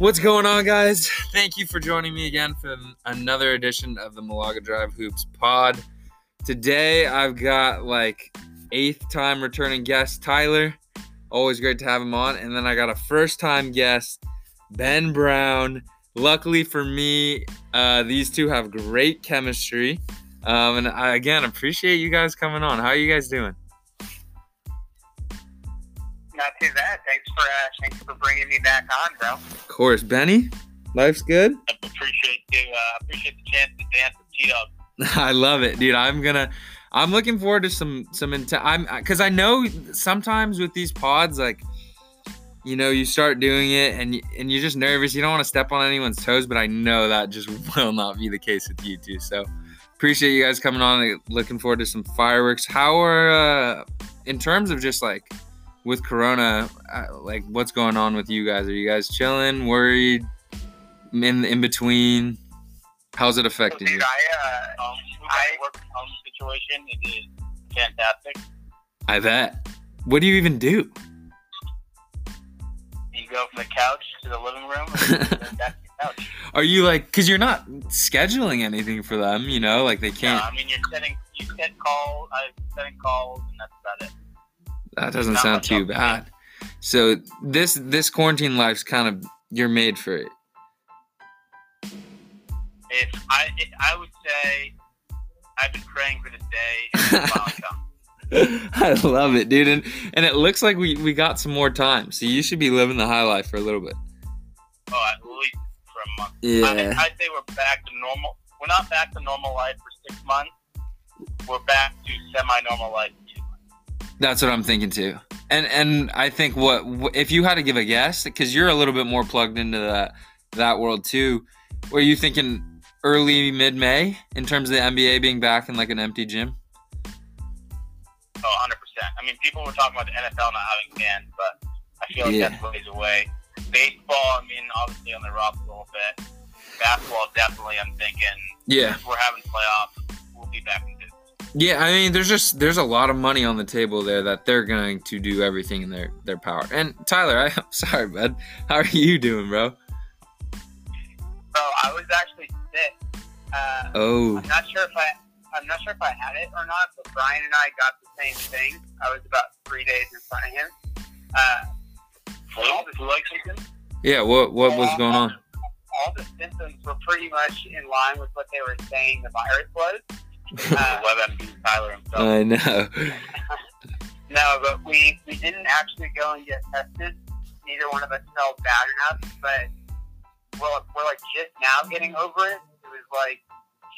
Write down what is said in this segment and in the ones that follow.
What's going on, guys? Thank you for joining me again for another edition of the Malaga Drive Hoops pod. Today, I've got like eighth time returning guest Tyler. Always great to have him on. And then I got a first time guest, Ben Brown. Luckily for me, uh, these two have great chemistry. Um, and I, again, appreciate you guys coming on. How are you guys doing? Not too bad. Thanks for uh, thanks for bringing me back on, bro. Of course, Benny. Life's good. I appreciate you. Uh, appreciate the chance to dance with T Dog. I love it, dude. I'm gonna. I'm looking forward to some some. Int- I'm because I know sometimes with these pods, like, you know, you start doing it and and you're just nervous. You don't want to step on anyone's toes, but I know that just will not be the case with you two. So appreciate you guys coming on. Looking forward to some fireworks. How are uh, in terms of just like with Corona, uh, like what's going on with you guys? Are you guys chilling? Worried? In in between? How's it affecting Dude, you? I uh, um, I work from home situation. It is fantastic. I bet. What do you even do? You go from the couch to the living room. And that's the couch. Are you like, because you're not scheduling anything for them, you know, like they can't. I mean you're setting you set calls. I'm setting calls, and that's about it. That doesn't not sound too else to do. bad. So this this quarantine life's kind of you're made for it. If I if I would say I've been praying for this day, and it's finally come. I love it, dude, and and it looks like we we got some more time, so you should be living the high life for a little bit. Oh, at least for a month. I mean, Yeah, I'd say we're back to normal. We're not back to normal life for six months. We're back to semi-normal life in two months. That's what I'm thinking too. And and I think what if you had to give a guess, because you're a little bit more plugged into that that world too. Were you thinking early mid May in terms of the NBA being back in like an empty gym? Oh, 100%. I mean, people were talking about the NFL not having fans, but I feel like Yeah. that's ways away. Baseball, I mean, obviously on the rock a little bit. Basketball, definitely. I'm thinking Yeah. if we're having playoffs, we'll be back in. Yeah, I mean, there's just there's a lot of money on the table there that they're going to do everything in their their power. And Tyler, I, I'm sorry, bud. How are you doing, bro? So I was actually sick. Uh, Oh, I'm not sure if I I'm not sure if I had it or not, but Brian and I got the same thing. I was about three days in front of him. Uh, all the symptoms. yeah. What what was going on? All the symptoms were pretty much in line with what they were saying the virus was. Uh, WebMD Tyler himself. I know. no, but we we didn't actually go and get tested. Neither one of us felt bad enough, but we're, we're like just now getting over it. It was like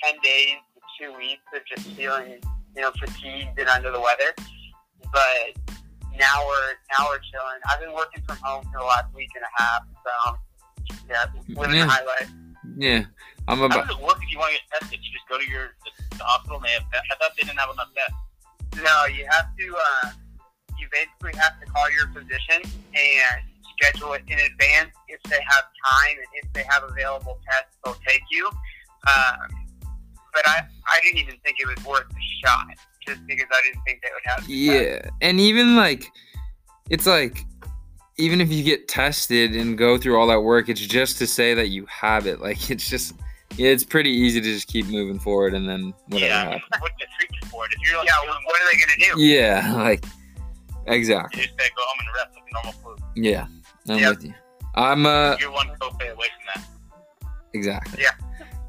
ten days to two weeks of just feeling, you know, fatigued and under the weather. But now we're now we're chilling. I've been working from home for the last week and a half, so yeah, living Yeah. the high life. Yeah, I'm about. How does it work if you want to get tested? You just go to your the, the hospital and they have tests. I thought they didn't have enough tests. No, you have to. Uh, you basically have to call your physician and schedule it in advance if they have time and if they have available tests, they'll take you. Um, but I, I didn't even think it was worth the shot, just because I didn't think they would have. the test. Yeah, and even like, it's like, even if you get tested and go through all that work, it's just to say that you have it. Like, it's just, yeah, it's pretty easy to just keep moving forward and then whatever yeah. happens. What's the treatment for it? If you're like, yeah, what are they gonna do? Yeah, like, exactly. You just go home and rest like normal flu. Yeah, I'm Yep. with you. I'm uh You're one copay away from that. exactly. Yeah.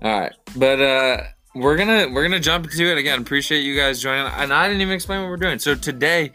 All right, but uh, we're gonna we're gonna jump into it again. Appreciate you guys joining, and I didn't even explain what we're doing. So today,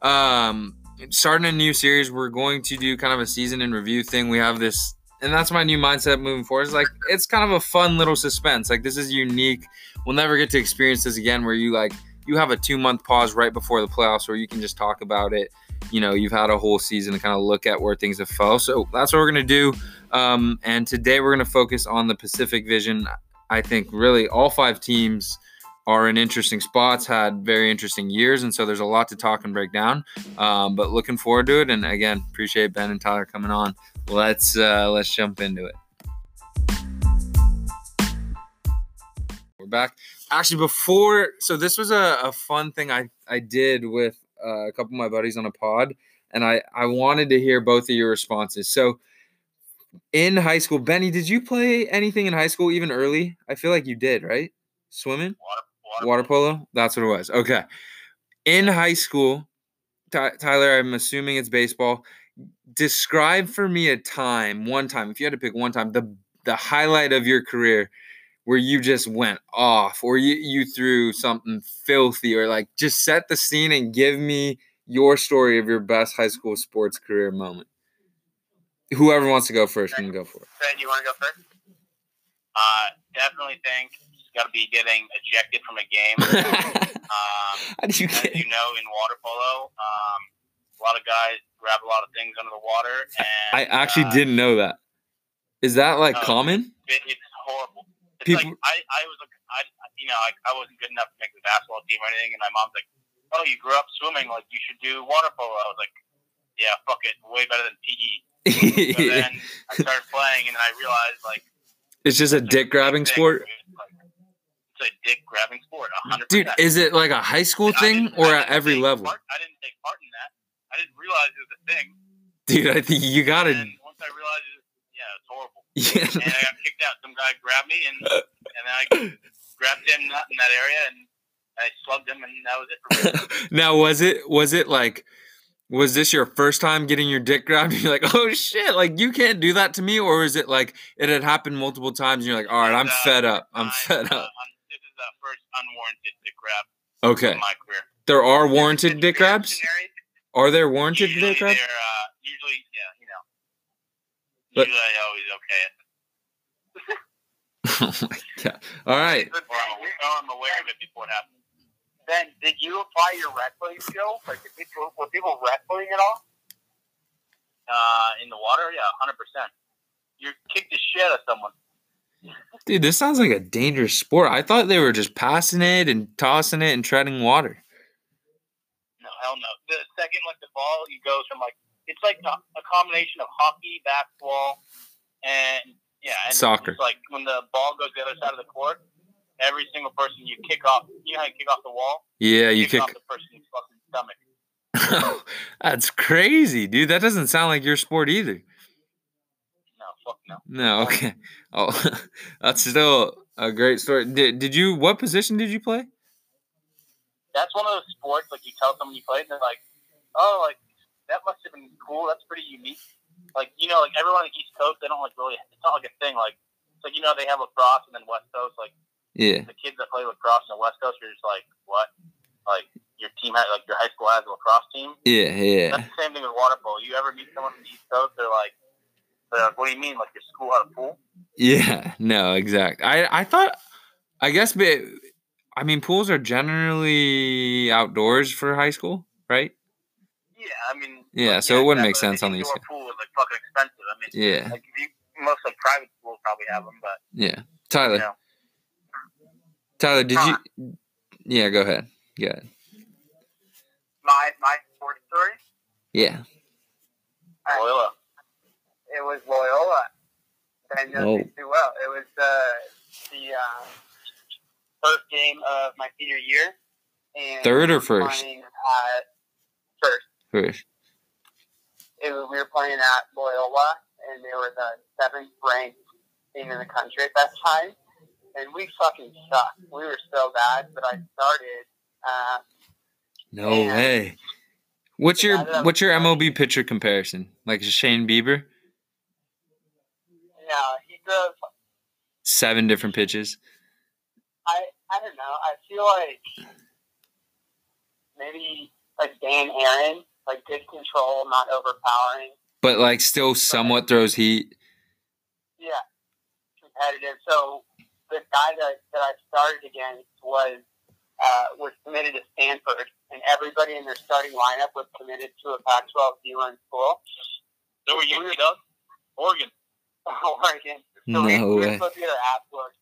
um, starting a new series, we're going to do kind of a season in review thing. We have this, and that's my new mindset moving forward. It's like it's kind of a fun little suspense. Like this is unique. We'll never get to experience this again, where you like you have a two month pause right before the playoffs, where you can just talk about it. You know, you've had a whole season to kind of look at where things have fell. So that's what we're gonna do. Um, and today we're to focus on the Pacific Division. I think really all five teams are in interesting spots, had very interesting years, and so there's a lot to talk and break down. Um, but looking forward to it, and again, appreciate Ben and Tyler coming on. Let's uh, let's jump into it. We're back. Actually, before so this was a, a fun thing I I did with uh, a couple of my buddies on a pod, and I I wanted to hear both of your responses. So in high school, Benny, did you play anything in high school even early? I feel like you did, right? Swimming, Water, water, water polo. That's what it was. Okay. In high school, Tyler, I'm assuming it's baseball. Describe for me a time, one time, if you had to pick one time, the the highlight of your career where you just went off or you, you threw something filthy or like just set the scene and give me your story of your best high school sports career moment. Whoever wants to go first can go for it. You want to go first? Uh, definitely think it's got to be getting ejected from a game. um, How do you get? you know, in water polo, um, a lot of guys grab a lot of things under the water, and I actually uh, didn't know that. Is that like common? It, it's horrible. It's People- like I, I was, I, you know, I, I wasn't good enough to make the basketball team or anything, and my mom's like, "Oh, you grew up swimming, like you should do water polo." I was like, "Yeah, fuck it, way better than PE." So then I started playing, and I realized like it's just a dick grabbing sport. Like, it's a dick grabbing sport, a hundred Dude, is it like a high school thing or at every level? Part, I didn't take part in that. I didn't realize it was a thing. Dude, I think you got it. Once I realized it, yeah, it's horrible. Yeah. And I got kicked out. Some guy grabbed me, and and then I grabbed him not in that area, and I slugged him, and that was it for me. now was it was it like was this your first time getting your dick grabbed? You're like, oh shit, like you can't do that to me, or is it like it had happened multiple times and you're like, all right, I'm uh, fed up. I'm I- fed uh, up. un- this is the first unwarranted dick grab Okay. in my career. There are warranted dick grabs? Reactionary. Are there warranted usually grabs? they're uh, usually yeah, you know. But- usually I always okay. it. oh my god. All right. I'm, aware of it before it happens. Ben, did you apply your wrestling skills? Like, did people, were people wrestling at all? Uh, in the water, yeah, hundred percent. You kick the shit out of someone. Dude, this sounds like a dangerous sport. I thought they were just passing it and tossing it and treading water. No, hell no. The second like the ball, you goes from like it's like a a combination of hockey, basketball, and yeah, and Soccer. It's like when the ball goes the other side of the court, every single person you kick off. You know how you kick off the wall? Yeah, you kick. off the person's fucking stomach. That's crazy, dude. That doesn't sound like your sport either. No, fuck no. No, okay. Oh, that's still a great story. Did, did you? What position did you play? That's one of those sports like you tell someone you played, and they're like, oh, like that must have been cool. That's pretty unique. Like you know, like everyone on the East Coast, they don't like really. It's not like a thing. Like it's like you know they have lacrosse and then West Coast. Like Yeah. the kids that play lacrosse in the West Coast are just like, what? Like your team had like your high school has a lacrosse team. Yeah, yeah. That's the same thing with water polo. You ever meet someone from the East Coast? They're like, they're like, what do you mean? Like your school had a pool? Yeah, no, exact. I I thought, I guess, but I mean, pools are generally outdoors for high school, right? Yeah, I mean. Yeah, like, so it wouldn't make sense on the East pool is like fucking expensive. I mean, Yeah, like you, most like private schools probably have them, but yeah. Tyler, you know. Tyler, did you? Yeah, go ahead. Go ahead. My my sports story. Yeah. Loyola. It was Loyola. Ben Oh. me too well. It was uh, the uh, first game of my senior year. And Third or first? First. First. It was, we were playing at Loyola, and they were the seventh ranked team in the country at that time. And we fucking sucked. We were so bad, but I started. Uh, No way. What's your what's your MLB pitcher comparison? Like Shane Bieber? yeah, he throws. Seven different pitches. I I don't know. I feel like maybe like Dan Aaron, like good control, not overpowering. But like still somewhat throws heat. Yeah, competitive. So the guy that, that I started against was uh, was committed to Stanford, and everybody in their starting lineup was committed to a Pac-12 D1 school, So were you, Doug? Oregon. Oregon. So No we, we were supposed to get our ass worked,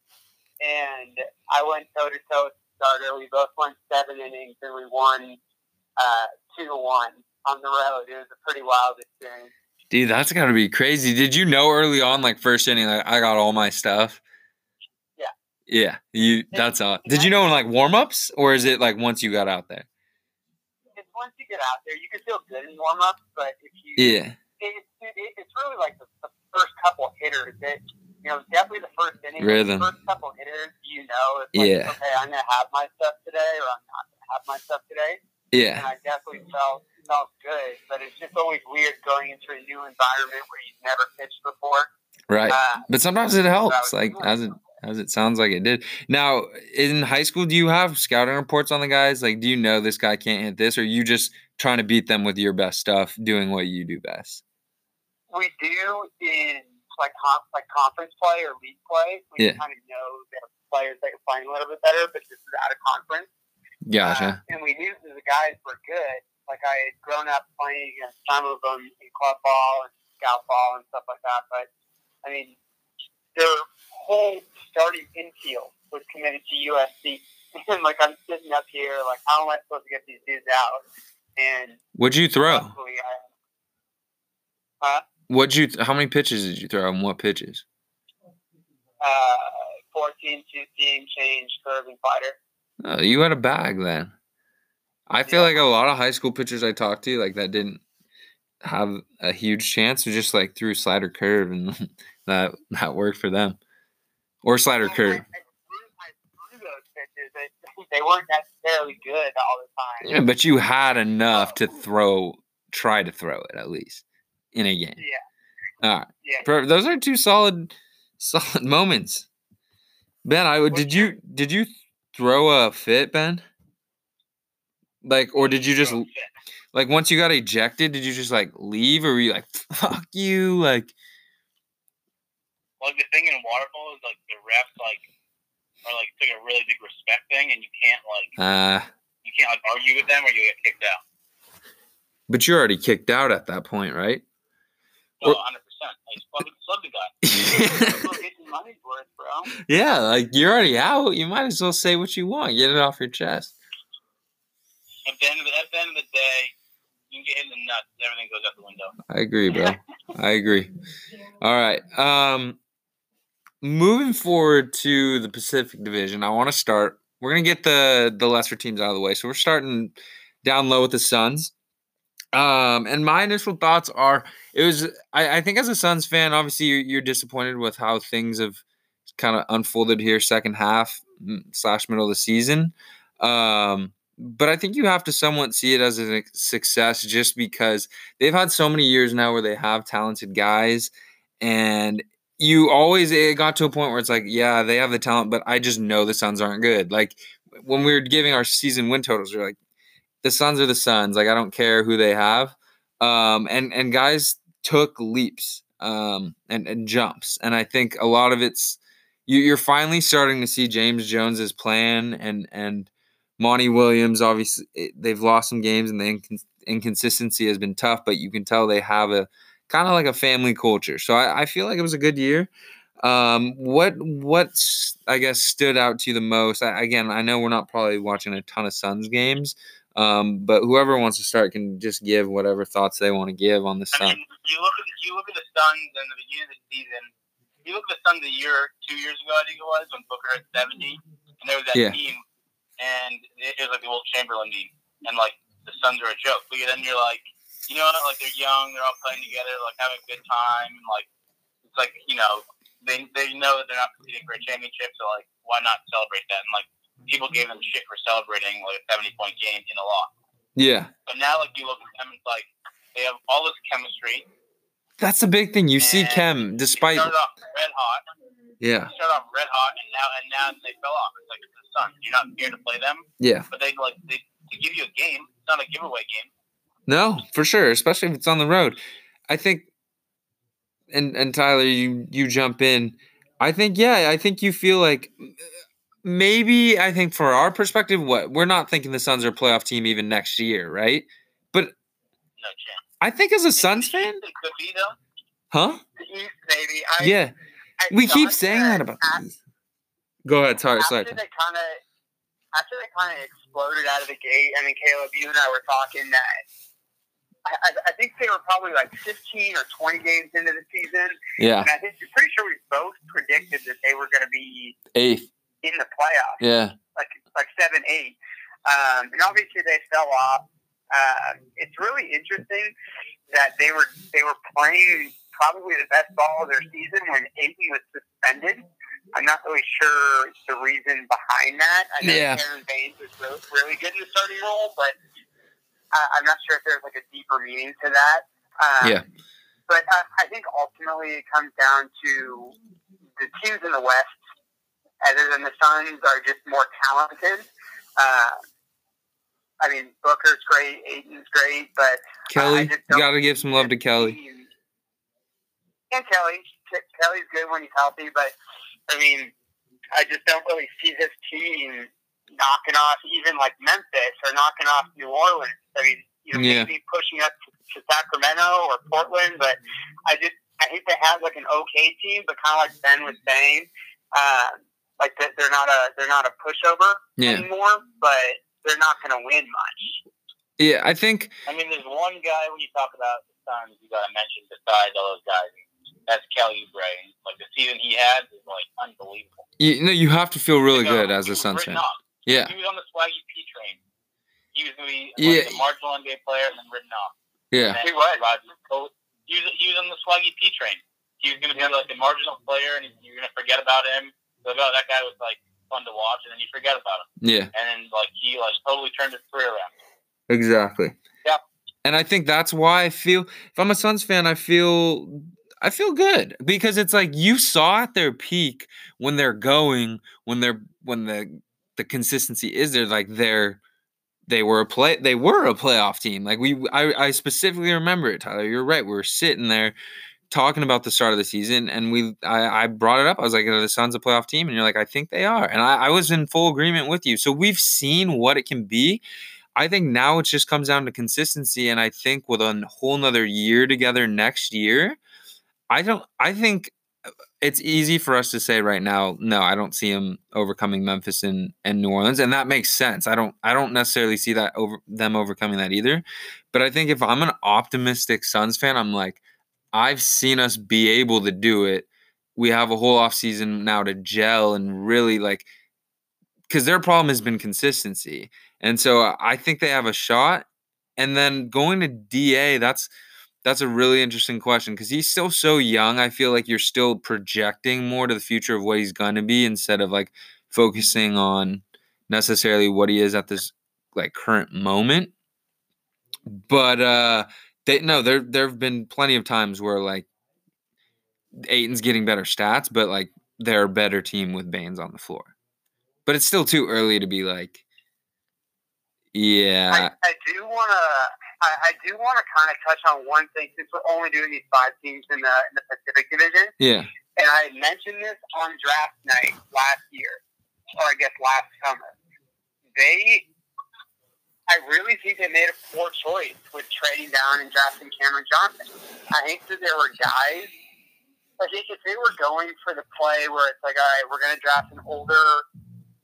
and I went toe to toe with starter. We both went seven innings, and we won uh, two to one on the road. It was a pretty wild experience. Dude, that's gotta be crazy. Did you know early on, like first inning, like I got all my stuff? Yeah. Yeah. You that's all. Did you know in like warm ups or is it like once you got out there? It's once you get out there, you can feel good in warm up, but if you Yeah. it, it, it's really like the, the first couple hitters that you know definitely the first inning. Rhythm. The first couple hitters, you know, it's like, Yeah. okay, I'm gonna have my stuff today, or I'm not gonna have my stuff today. Yeah. And I definitely felt felt good, but it's just always weird going into a new environment where you've never pitched before. Right. Uh, But sometimes it helps, was like as it as it sounds like it did. Now, in high school, do you have scouting reports on the guys? Like, do you know this guy can't hit this, or you just trying to beat them with your best stuff, doing what you do best? we do in like con- like conference play or league play. We Yeah. kind of know that players that are playing a little bit better, but this is out of conference. Gotcha. Uh, and we knew that the guys were good. Like I had grown up playing against some of them in club ball and scout ball and stuff like that. But I mean, their whole starting infield was committed to USC. And like I'm sitting up here, like how am I supposed to get these dudes out? And What'd you throw? I, huh? What'd you? How many pitches did you throw, and what pitches? Uh, 14, 2 seam, change, curve, and slider. Oh, you had a bag then. I feel like a lot of high school pitchers I talked to, like that didn't have a huge chance, or just like threw slider curve, and that that worked for them, or slider curve. I, threw, I threw those pitches. They, they weren't necessarily good all the time. Yeah, but you had enough to throw, try to throw it at least in a game. Yeah, All right, yeah. Those are two solid, solid moments. Ben, I would. Did you did you throw a fit, Ben? Like, or did you just Throw a fit. like once you got ejected? Did you just like leave, or were you like fuck you? Like, Like the thing in water polo is like the refs like are like it's like a really big respect thing, and you can't like uh, you can't like argue with them or you get kicked out. but you're already kicked out at that point, right? No, hundred percent. I just fucking slugged the guy. Still getting money's worth, bro. yeah, like you're already out. You might as well say what you want. Get it off your chest. At the end of the, at the end of the day, you can get in the nuts. Everything goes out the window. I agree, bro. I agree. All right. Um moving forward to the Pacific Division, I want to start. We're gonna get the the lesser teams out of the way. So we're starting down low with the Suns. Um, and my initial thoughts are it was I, I think as a Suns fan, obviously you're, you're disappointed with how things have kind of unfolded here second half mm, slash middle of the season. Um, but I think you have to somewhat see it as a success just because they've had so many years now where they have talented guys and you always it got to a point where it's like yeah they have the talent but i just know the suns aren't good like when we were giving our season win totals we are like the suns are the suns like i don't care who they have um and and guys took leaps um and, and jumps and i think a lot of it's you, you're finally starting to see james jones's plan and and Monty Williams, obviously, they've lost some games and the incon- inconsistency has been tough, but you can tell they have a kind of like a family culture. So I, I feel like it was a good year. Um, what what's I guess stood out to you the most? I, again, I know we're not probably watching a ton of Suns games, um, but whoever wants to start can just give whatever thoughts they want to give on the I Suns. mean, you look at the, you look at the Suns in the beginning of the season. You look at the Suns a year, two years ago, I think it was, when Booker had seventy, and there was that Yeah. team, and it, it was like the Wilt Chamberlain team, and like the Suns are a joke. But then you're like, you know, like they're young, they're all playing together, like having a good time, and like it's like you know they they know that they're not competing for a championship, so like why not celebrate that? And like people gave them shit for celebrating like a seventy point game in a loss. Yeah, But now like you look at them, it's like they have all this chemistry. that's the big thing. You see They despite started off red hot. yeah, They started off red hot, and now and now they fell off. It's like it's the sun. You're not scared to play them, yeah. but they like they, they give you a game. It's not a giveaway game. No, for sure, especially if it's on the road. I think and and Tyler, you you jump in. I think yeah, I think you feel like maybe I think for our perspective, what we're not thinking the Suns are a playoff team even next year, right? But No chance. I think as a Suns fan, be though. huh? The East. I, Yeah, I we keep saying that about. after- the East. Go ahead, sorry, sorry. after they kind of after they kind of exploded out of the gate. I mean, Caleb, you and I were talking that. I, I, I think they were probably like 15 or 20 games into the season, Yeah, and I think I'm pretty sure we both predicted that they were going to be eighth. In the playoffs, Yeah, like like seven, eight. Um, and obviously they fell off. Um, it's really interesting that they were they were playing probably the best ball of their season when Ayton was suspended. I'm not really sure the reason behind that. I know Yeah. Aron Baynes was really, really good in the starting role, but I, I'm not sure if there's like a deeper meaning to that. Um, Yeah. But uh, I think ultimately it comes down to the teams in the West, other than the Suns, are just more talented. Uh, I mean, Booker's great, Ayton's great, but Kelly, just you got to give some love to Kelly. team- And Kelly, Kelly's good when he's healthy, but I mean, I just don't really see this team knocking off even like Memphis or knocking off New Orleans. I mean, you know, Yeah. maybe pushing up to, to Sacramento or Portland, but I just I hate to have like an okay team, but kind of like Ben was saying, uh, like they're not a they're not a pushover Yeah. anymore, but they're not going to win much. Yeah, I think I mean, there's one guy when you talk about the Suns you got to mention besides all those guys. That's Kelly Oubre. Like the season he had is like unbelievable. you know you have to feel really You know, good as a Suns fan. Yeah, He was on the Swaggy P train. He was going to be Yeah. like, a marginal NBA player and then written off. yeah, He was. Roger He was, he was on the Swaggy P train. He was going to be like a marginal player, and you're going to forget about him. Like, oh, that guy was like fun to watch, and then you forget about him. yeah. And then like he like totally turned his career around. Exactly. Yeah. And I think that's why I feel if I'm a Suns fan, I feel I feel good because it's like you saw at their peak when they're going, when they're when the the consistency is there, like they're they were a play they were a playoff team. Like we I, I specifically remember it, Tyler. You're right. We were sitting there talking about the start of the season and we I, I brought it up. I was like, are the Suns a playoff team? And you're like, I think they are. And I, I was in full agreement with you. So we've seen what it can be. I think now it just comes down to consistency. And I think with a whole nother year together next year, I don't I think uh, it's easy for us to say right now, no, I don't see him overcoming Memphis and, and New Orleans. And that makes sense. I don't I don't necessarily see that over them overcoming that either. But I think if I'm an optimistic Suns fan, I'm like, I've seen us be able to do it. We have a whole offseason now to gel and really like because their problem has been consistency. And so uh, I think they have a shot. And then going to DA, that's that's a really interesting question because he's still so young. I feel like you're still projecting more to the future of what he's gonna be instead of like focusing on necessarily what he is at this like current moment. But uh they no, there there have been plenty of times where like Ayton's getting better stats, but like they're a better team with Baynes on the floor. But it's still too early to be like, yeah, I, I do want to. I, I do want to kind of touch on one thing since we're only doing these five teams in the in the Pacific Division, yeah, and I mentioned this on draft night last year, or I guess last summer. They, I really think they made a poor choice with trading down and drafting Cameron Johnson. I think that there were guys. Like if if they were going for the play where it's like, all right, we're going to draft an older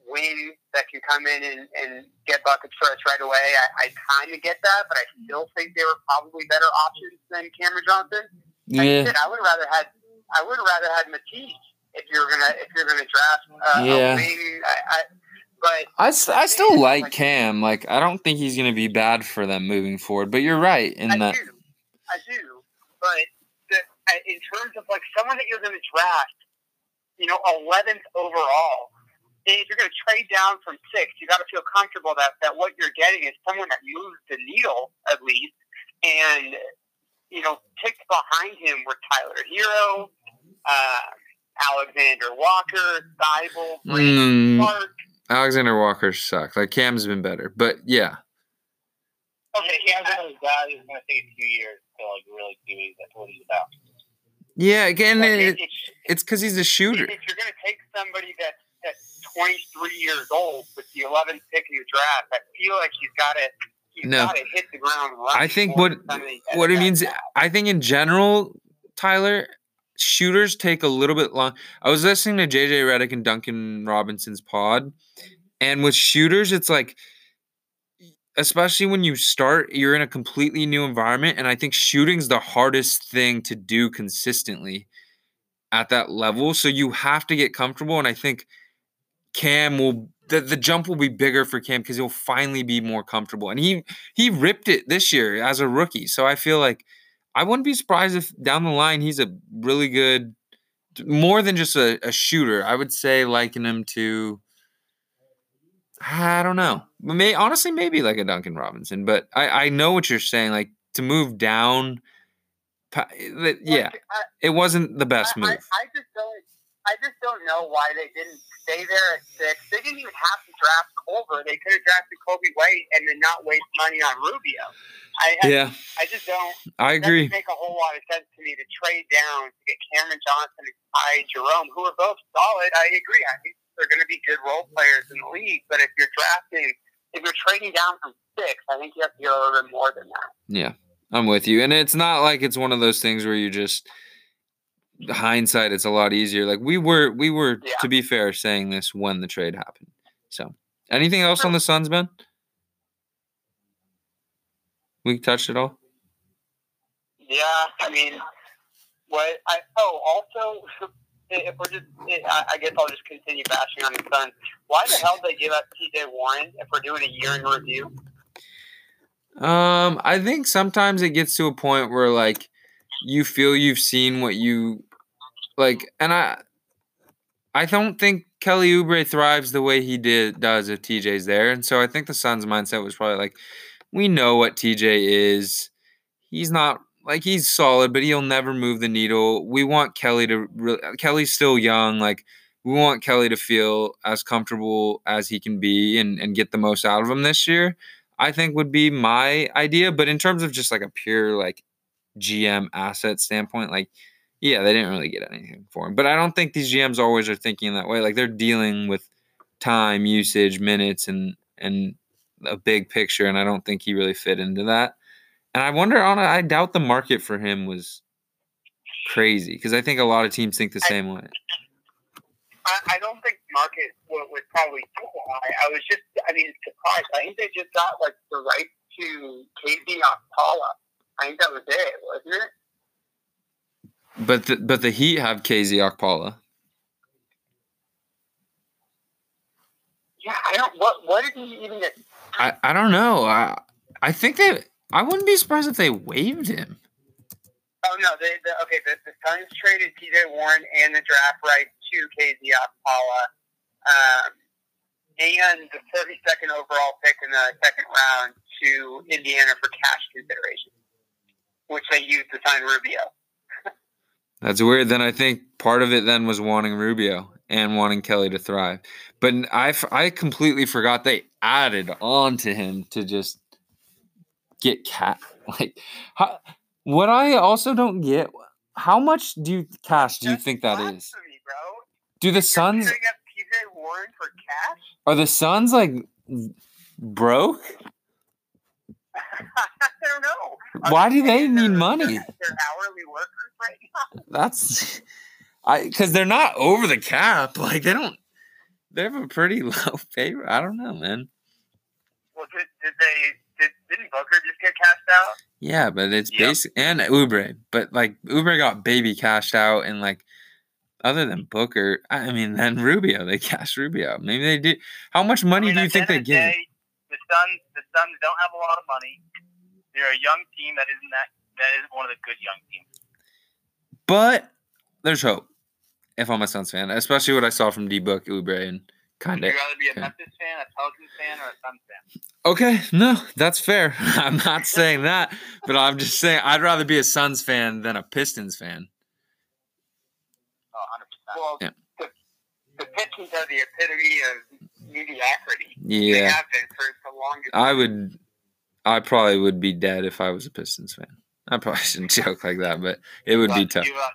wing that can come in and, and get buckets for us right away. I, I kind of get that, but I still think they were probably better options than Cameron Johnson. Like yeah, said, I would rather had I would rather had Matisse if you're gonna if you're gonna draft uh, Yeah. a wing. I, I, but I, I still like Cam. Like I don't think he's gonna be bad for them moving forward. But you're right in I that. do, I do. But the, in terms of like someone that you're gonna draft, you know, eleventh overall. If you're going to trade down from six, you got to feel comfortable that, that what you're getting is someone that moves the needle at least, and you know, picked behind him were Tyler Herro, uh, Alexander Walker, Thybulle, Brandon Mm, Clark. Alexander Walker sucked. Like Cam's been better, but yeah, Okay, He yeah, has one of those guys who's going to take a few years to like really see what he's, he's about. yeah. Again, but it, it's because he's a shooter. if you're going to take somebody that's, that's 23 years old with the 11th pick in your draft, I feel like he's got to he's No. got to hit the ground. I think what than some of these what it means. I think in general, Tyler, shooters take a little bit long. I was listening to JJ Redick and Duncan Robinson's pod, and with shooters, it's like, especially when you start, you're in a completely new environment, and I think shooting's the hardest thing to do consistently at that level. So you have to get comfortable, and I think Cam will. The, the jump will be bigger for Cam because he'll finally be more comfortable, and he he ripped it this year as a rookie. So I feel like I wouldn't be surprised if down the line he's a really good, more than just a, a shooter. I would say liken him to. I don't know. May honestly maybe like a Duncan Robinson, but I I know what you're saying. Like to move down, yeah, it wasn't the best move. I, I just don't. I just don't know why they didn't stay there at six. They didn't even have to draft Culver. They could have drafted Coby White and then not waste money on Rubio. I, yeah. I, I just don't. I agree. It make a whole lot of sense to me to trade down to get Cameron Johnson and Ty Jerome, who are both solid. I agree. I think they're going to be good role players in the league. But if you're drafting, if you're trading down from six, I think you have to get a little bit more than that. Yeah, I'm with you. And it's not like it's one of those things where you just – hindsight it's a lot easier like we were we were yeah. to be fair saying this when the trade happened so anything else on the suns ben we touched it all yeah i mean what i oh also if we're just i guess i'll just continue bashing on the suns why the hell did they give up tj warren if we're doing a year in review? Um i think sometimes it gets to a point where like you feel you've seen what you like, and I, I don't think Kelly Oubre thrives the way he did does if TJ's there, and so I think the Suns' mindset was probably like, we know what TJ is. He's not like he's solid, but he'll never move the needle. We want Kelly to really. Kelly's still young, like. We want Kelly to feel as comfortable as he can be and, and get the most out of him this year. I think would be my idea. But in terms of just like a pure like GM asset standpoint, like yeah, they didn't really get anything for him. But I don't think these GMs always are thinking that way. Like they're dealing with time, usage, minutes, and and a big picture, and I don't think he really fit into that. And I wonder on I doubt the market for him was crazy because I think a lot of teams think the I, same way. I, I don't think market was, was probably too high. I was just, I mean, surprised. I think they just got like the right to KZ Okpala. I think that was it, wasn't it? But the, but the Heat have KZ Okpala. Yeah, I don't. What what did he even get? I, I don't know. I I think they. I wouldn't be surprised if they waived him. Oh no! They, the, okay. The, the Suns traded T.J. Warren and the draft right to KZ Okpala, um, and the 32nd overall pick in the second round to Indiana for cash consideration, which they used to sign Rubio. That's weird. Then I think part of it then was wanting Rubio and wanting Kelly to thrive. But I, I completely forgot they added on to him to just get cat. Like, how, what I also don't get, how much do you cash do you think that is? Me, do the Suns are the Suns like broke? I don't know. Why do they need money? They're hourly workers right now. That's I because they're not over the cap. Like they don't. They have a pretty low pay. I don't know, man. Well, did, did they? Did, didn't Booker just get cashed out? Yeah, but it's yep. basic and Oubre, but like Oubre got baby cashed out, and like other than Booker, I mean, then Rubio, they cashed Rubio. Maybe they did. How much money I mean, do you think they give? The Suns, the Suns don't have a lot of money. They're a young team that isn't that that isn't one of the good young teams. But there's hope. If I'm a Suns fan, especially what I saw from D Book, Oubre, and kind of. Would you rather be a Memphis fan, a Pelicans fan, or a Suns fan? Okay, no, that's fair. I'm not saying that, but I'm just saying I'd rather be a Suns fan than a Pistons fan. Oh, 100%. Well, yeah. the, the Pistons are the epitome of mediocrity. Yeah. They have been for the longest I would, I probably would be dead if I was a Pistons fan. I probably shouldn't joke like that, but it would but be tough. Uh,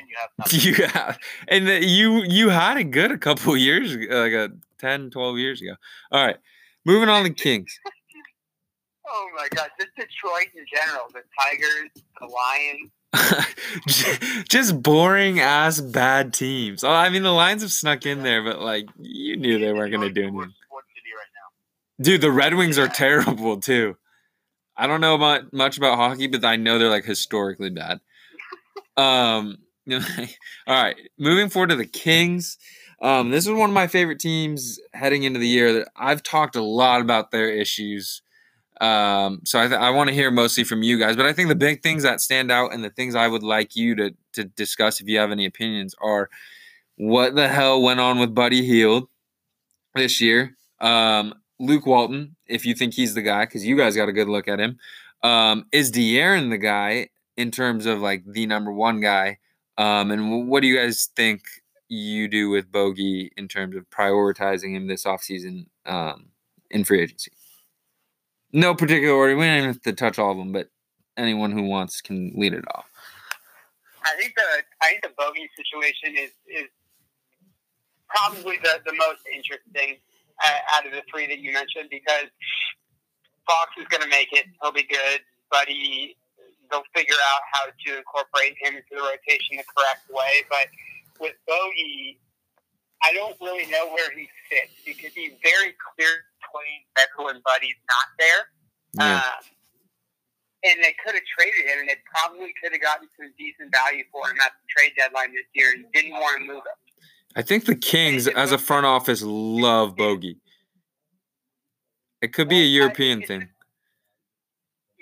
You have you're a Pistons fan, you have nothing. You have, and the, you you had it good a couple years, like a 10, 12 years ago. All right, moving on to Kings. oh my God, just Detroit in general, the Tigers, the Lions. just boring ass bad teams. Oh, I mean the Lions have snuck in there, but like you knew they weren't going to do anything. Dude, the Red Wings are terrible too. I don't know about much about hockey, but I know they're like historically bad. Um, all right, moving forward to the Kings. Um, this is one of my favorite teams heading into the year. That I've talked a lot about their issues Um, so I, th- I want to hear mostly from you guys, but I think the big things that stand out and the things I would like you to to discuss, if you have any opinions, are what the hell went on with Buddy Hield this year. Um, Luke Walton, if you think he's the guy, because you guys got a good look at him. Um, is De'Aaron the guy in terms of like the number one guy? Um, and what do you guys think you do with Bogey in terms of prioritizing him this offseason um, in free agency? No particular order. We don't have to touch all of them, but anyone who wants can lead it off. I think the I think the bogey situation is is probably the, the most interesting uh, out of the three that you mentioned because Fox is going to make it. He'll be good, he they'll figure out how to incorporate him into the rotation the correct way. But with Bogey, I don't really know where he fits because he's very clear between Beckle and Buddy's not there. Yeah. Uh, and they could have traded him, and they probably could have gotten some decent value for him at the trade deadline this year, and didn't want to move him. I think the Kings, as a front office, love Bogey. It could be a Well, European thing.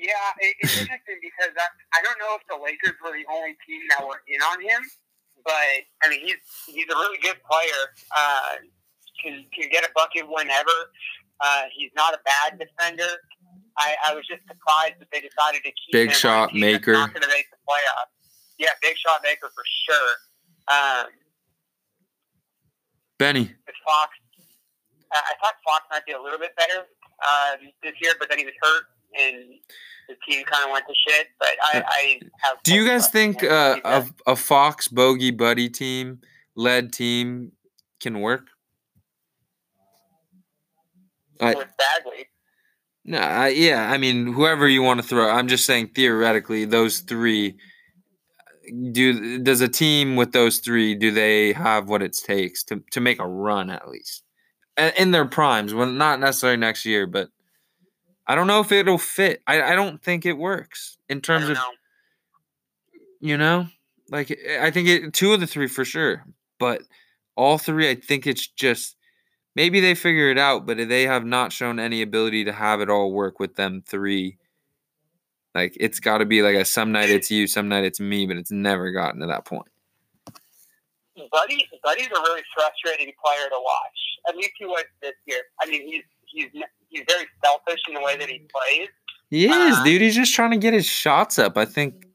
Yeah, it, it's interesting because I, I don't know if the Lakers were the only team that were in on him, but I mean he's he's a really good player. Uh, can can get a bucket whenever. Uh, he's not a bad defender. I, I was just surprised that they decided to keep Big him shot maker. Not going to make the playoffs. Yeah, big shot maker for sure. Um, Benny. Fox, I I thought Fox might be a little bit better uh, this year, but then he was hurt and the team kind of went to shit. But I, I have. Do you guys think uh, a- a, Fox Bogey Buddy team led team can work? I, Bagley? no, I, yeah. I mean, whoever you want to throw. I'm just saying theoretically, those three. Do does a team with those three? Do they have what it takes to to make a run at least in their primes? Well, not necessarily next year, but I don't know if it'll fit. I, I don't think it works in terms of know. you know like eh, i think it two of the three for sure but all three i think it's just maybe they figure it out but they have not shown any ability to have it all work with them three like it's got to be like a some night it's you some night it's me but it's never gotten to that point Buddy, Buddy's a really frustrating player to watch. At least he was this year. I mean, he's he's he's very selfish in the way that he plays. he is Uh, dude he's just trying to get his shots up i think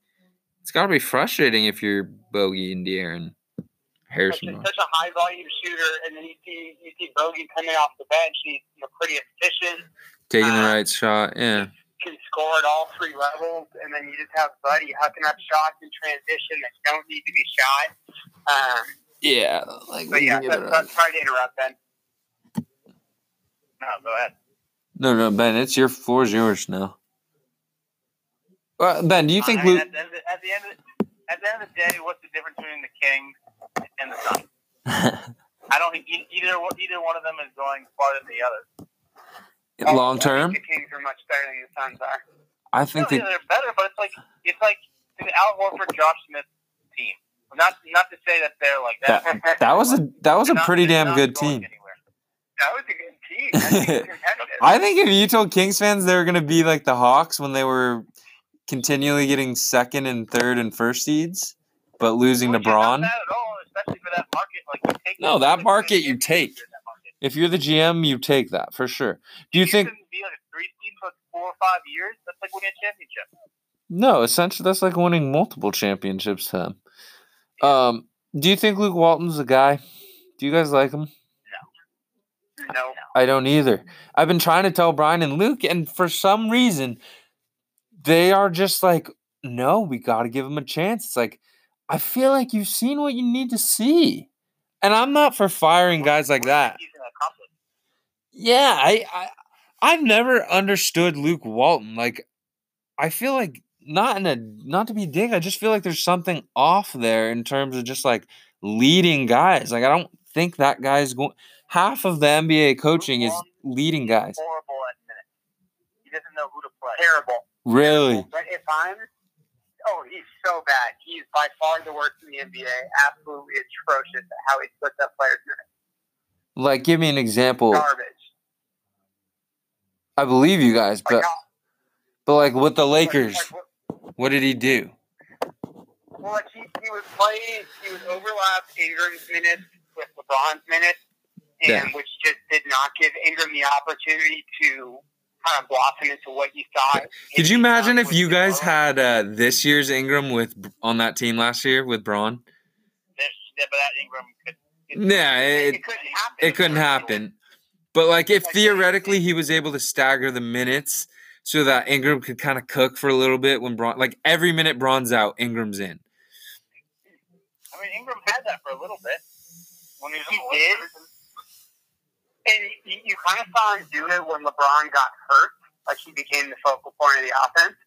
it's got to be frustrating if you're bogey and De'Aaron Such harrison a, such a high volume shooter, and then you see you see Bogey coming off the bench. He's you know, pretty efficient. taking the uh, right shot yeah can score at all three levels, and then you just have Buddy hucking up shots in transition that don't need to be shot. Um, yeah like but we yeah, can so, so, sorry to interrupt, Ben. No, go ahead. No, no, Ben, it's your floor's yours now. Well, Ben, do you think I mean, Luke? at, the end of, at the end of the, at the end of the day, what's the difference between the Kings and the Suns? I don't think either either one of them is going farther than the other. Oh, long term, the Kings are much better than the Suns are. I think that they're better, but it's like it's like an Al Horford, Josh Smith team. Not not to say that they're like that. that, that was a that was a pretty damn good team. anywhere. That was a good team. That team was competitive. I think if you told Kings fans they were gonna be like the Hawks when they were continually getting second and third and first seeds, but losing to Which not Braun. all, especially for that market. Like you take No, that market you take. If you're the GM, you take that for sure. Do you think? be like a three seed for four or five years? That's like winning a championship. No, essentially that's like winning multiple championships to them. Um, do you think Luke Walton's a guy? Do you guys like him? No. I don't either. I've been trying to tell Brian and Luke, and for some reason, they are just like, no, we got to give him a chance. It's like, I feel like you've seen what you need to see. And I'm not for firing guys like What do you that. think He's gonna accomplish. Yeah, I, I I've never understood Luke Walton. Like, I feel like not in a not to be dick, I just feel like there's something off there in terms of just like leading guys. Like, I don't think that guy's going. Half of the NBA coaching is leading guys. Horrible at minutes. He doesn't know who to play. Terrible. Really? But if I'm, oh, he's so bad. He's by far the worst in the NBA. Absolutely atrocious at how he splits up players' minutes. Like, give me an example. Garbage. I believe you guys, but how, But like with the Lakers, like what- what did he do? Well, like he, he was playing, he was overlapped Ingram's minutes with LeBron's minutes, and Yeah. which just did not give Ingram the opportunity to kind of blossom into what you thought. Could you imagine if you guys tomorrow. had uh, this year's Ingram with on that team last year with Bron? There's, yeah, but that Ingram could. Yeah, It, it, couldn't happen. it couldn't happen. But like if theoretically he was able to stagger the minutes so that Ingram could kind of cook for a little bit when Bron like every minute Bron's out, Ingram's in. I mean, Ingram had that for a little bit when he He did. And you, you kind of saw him do it when LeBron got hurt. Like he became the focal point of the offense.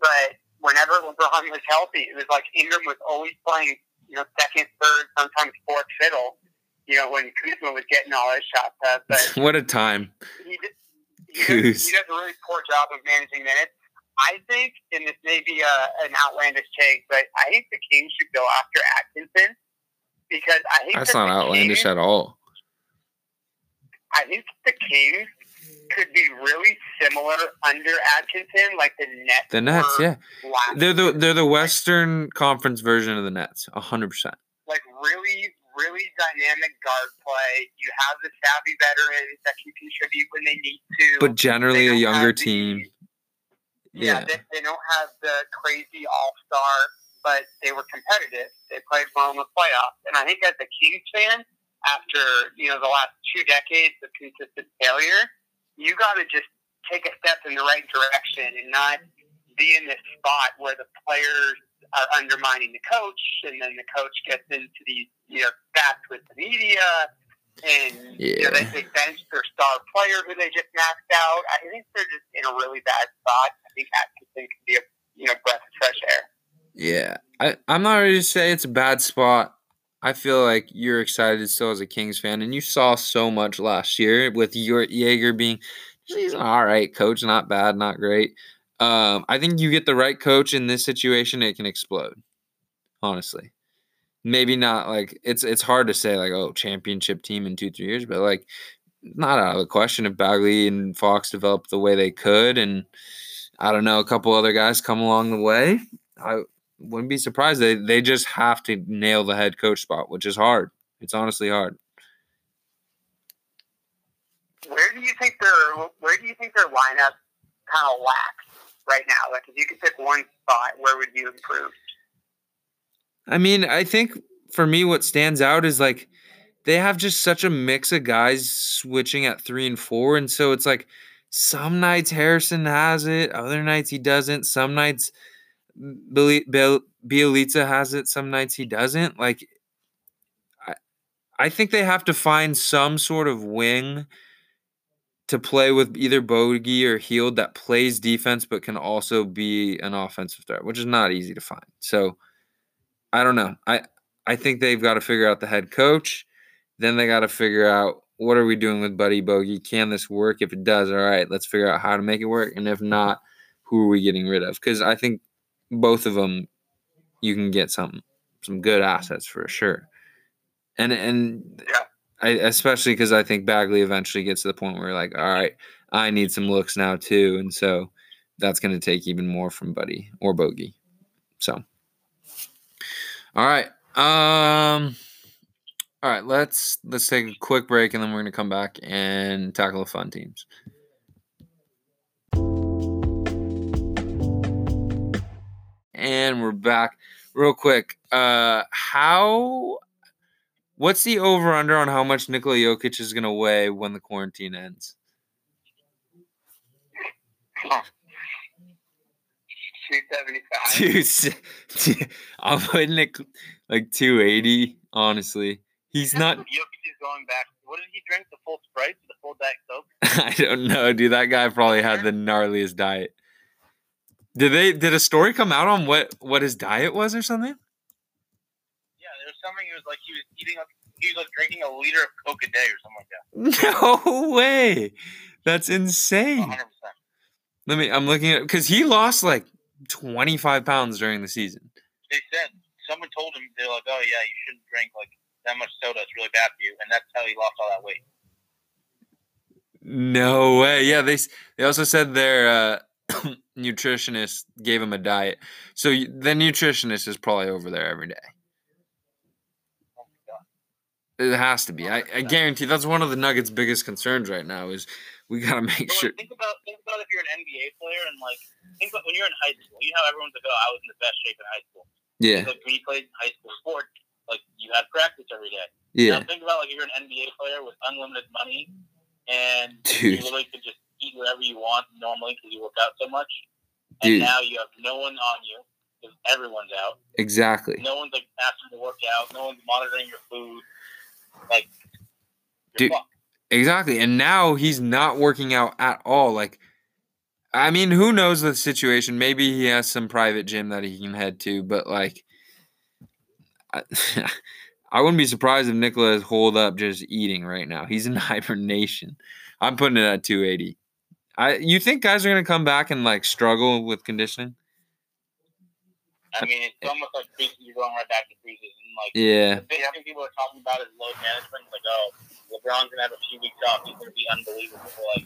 But whenever LeBron was healthy, it was like Ingram was always playing, you know, second, third, sometimes fourth fiddle. You know, when Kuzma was getting all his shots up, but what a time. he, did, he, does, he does a really poor job of managing minutes. I think, and this may be a, an outlandish take, but I think the Kings should go after Atkinson because I think That's that not outlandish Kings, at all. I think the Kings could be really similar under Atkinson, like the Nets. The Nets, yeah. They're the they're the Western Conference version of the Nets, hundred percent. like really, really dynamic guard play. You have the savvy veterans that can contribute when they need to. But generally a younger have the- team. Yeah, Yeah. They, they don't have the crazy all star, but they were competitive. They played well in the playoffs. And I think as a Kings fan, after you know the last two decades of consistent failure, you got to just take a step in the right direction and not be in this spot where the players are undermining the coach, and then the coach gets into these you know spats with the media. And you know, they, Yeah. they bench their star player who they just maxed out. I think they're just in a really bad spot. I think Atkinson could be a you know breath of fresh air. Yeah. I, I'm not ready to say it's a bad spot. I feel like you're excited still as a Kings fan, and you saw so much last year with your Joerger being he's an all right coach, not bad, not great. Um, I think you get the right coach in this situation, it can explode. Honestly, maybe not like it's it's hard to say like oh championship team in two three years, but like not out of the question if Bagley and Fox develop the way they could, and I don't know a couple other guys come along the way. I wouldn't be surprised. They they just have to nail the head coach spot, which is hard. It's honestly hard. Where do you think their Where do you think their lineup kind of lacks right now? Like, if you could pick one spot, where would you improve? I mean, I think for me, what stands out is like they have just such a mix of guys switching at three and four, and so it's like some nights Harrison has it, other nights he doesn't. Some nights Bjelica has it, some nights he doesn't. Like, I, I think they have to find some sort of wing to play with either Bogi or Hield that plays defense but can also be an offensive threat, which is not easy to find. So I don't know. I I think they've got to figure out the head coach. Then they got to figure out what are we doing with Buddy Bogi? Can this work? If it does, all right, let's figure out how to make it work. And if not, who are we getting rid of? Because I think both of them, you can get some some good assets for sure. And and Yeah. I especially because I think Bagley eventually gets to the point where like, all right, I need some looks now too, and so that's going to take even more from Buddy or Bogi. So, all right, um, all right, let's let's take a quick break and then we're going to come back and tackle the fun teams. And we're back. Real quick, uh, how What's the over under on how much Nikola Jokic is going to weigh when the quarantine ends? Two seventy five. I'm putting it like 280, honestly. He's not, Jokic is going back. What did he drink? The full Sprite? The full Diet Coke? I don't know, dude. That guy probably had the gnarliest diet. Did they, did a story come out on what, what his diet was or something? Yeah, there was something. It was like he was eating. A, he was like drinking a liter of Coke a day or something like that. No way. That's insane. 100. percent Let me, I'm looking at, because he lost like 25 pounds during the season. They said someone told him they're like, oh yeah, you shouldn't drink like that much soda. It's really bad for you, and that's how he lost all that weight. No way. Yeah, they they also said their uh, nutritionist gave him a diet. So the nutritionist is probably over there every day. It has to be. I, I guarantee that's one of the Nuggets' biggest concerns right now is we gotta make So, sure. like, think about think about if you're an NBA player and like think about when you're in high school. You know how everyone's like, "Oh, I was in the best shape in high school." Yeah, Like when you played high school sports, like you had practice every day. yeah, Now think about like if you're an NBA player with unlimited money and Dude. you literally could just eat whatever you want normally because you work out so much. Dude. And now you have no one on you because everyone's out. exactly. No one's like asking to work out. No one's monitoring your food. Like, Dude. fucked. Exactly. And now he's not working out at all. Like, I mean, who knows the situation? Maybe he has some private gym that he can head to, but like, I, I wouldn't be surprised if Nikola is holed up just eating right now. He's in hibernation. I'm putting it at 280. I you think guys are gonna come back and like struggle with conditioning? I mean, it's eh. almost like preseason. You're going right back to preseason. Like, Yeah. the big thing people are talking about is load management. Like, oh, LeBron's gonna have a few weeks off. He's gonna be unbelievable. Like,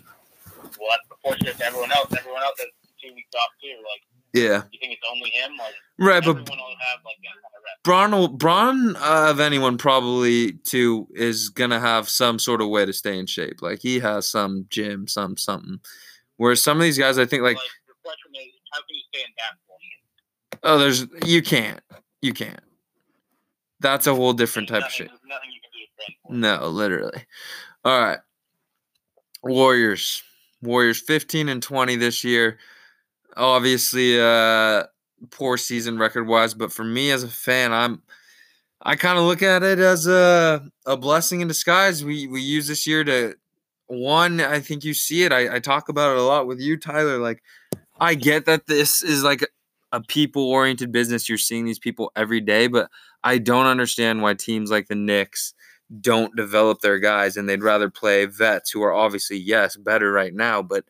well, that's proportionate to everyone else. Everyone else has two weeks off too. Like, Yeah. you think it's only him? Like, Right, but everyone will have like that kind of. Bron, will- Bron uh, of anyone probably too is gonna have some sort of way to stay in shape. Like he has some gym, some something. Whereas some of these guys, I think like, the question is, how can you stay in oh, there's you can't, you can't. That's a whole different type of nothing, shit. There's nothing you can do to train for. No, literally. All right. Warriors. Warriors 15 and 20 this year. Obviously uh poor season record wise, but for me as a fan, I'm I kind of look at it as a a blessing in disguise. We we use this year to one, I think you see it. I, I talk about it a lot with you, Tyler. Like I get that this is like a people oriented business. You're seeing these people every day, but I don't understand why teams like the Knicks don't develop their guys and they'd rather play vets who are obviously yes better right now but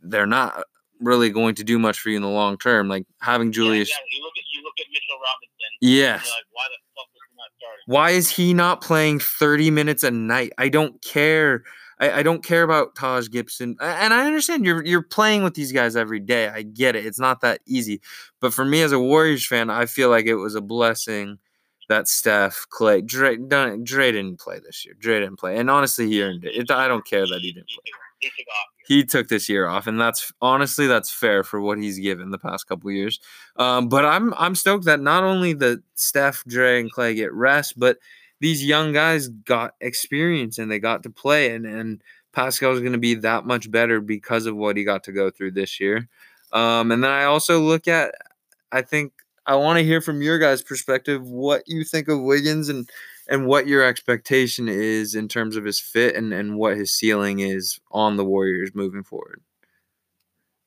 they're not really going to do much for you in the long term like having julius Yeah, yeah, you look at you look at Mitchell Robinson. yes like, why the fuck was he not starting? why is he not playing 30 minutes a night i don't care I, I don't care about Taj Gibson, and I understand you're you're playing with these guys every day. I get it; it's not that easy. But for me as a Warriors fan, I feel like it was a blessing that Steph, Clay, Dre, Dre didn't play this year. Dre didn't play, and honestly, he earned it. it I don't care that he didn't play. Took- He took. He took this year off, and that's honestly that's fair for what he's given the past couple years. Um, but I'm I'm stoked that not only the Steph, Dre, and Clay get rest, but these young guys got experience and they got to play, and and Paschall's going to be that much better because of what he got to go through this year. Um, and then I also look at, I think I want to hear from your guys' perspective what you think of Wiggins and and what your expectation is in terms of his fit and, and what his ceiling is on the Warriors moving forward.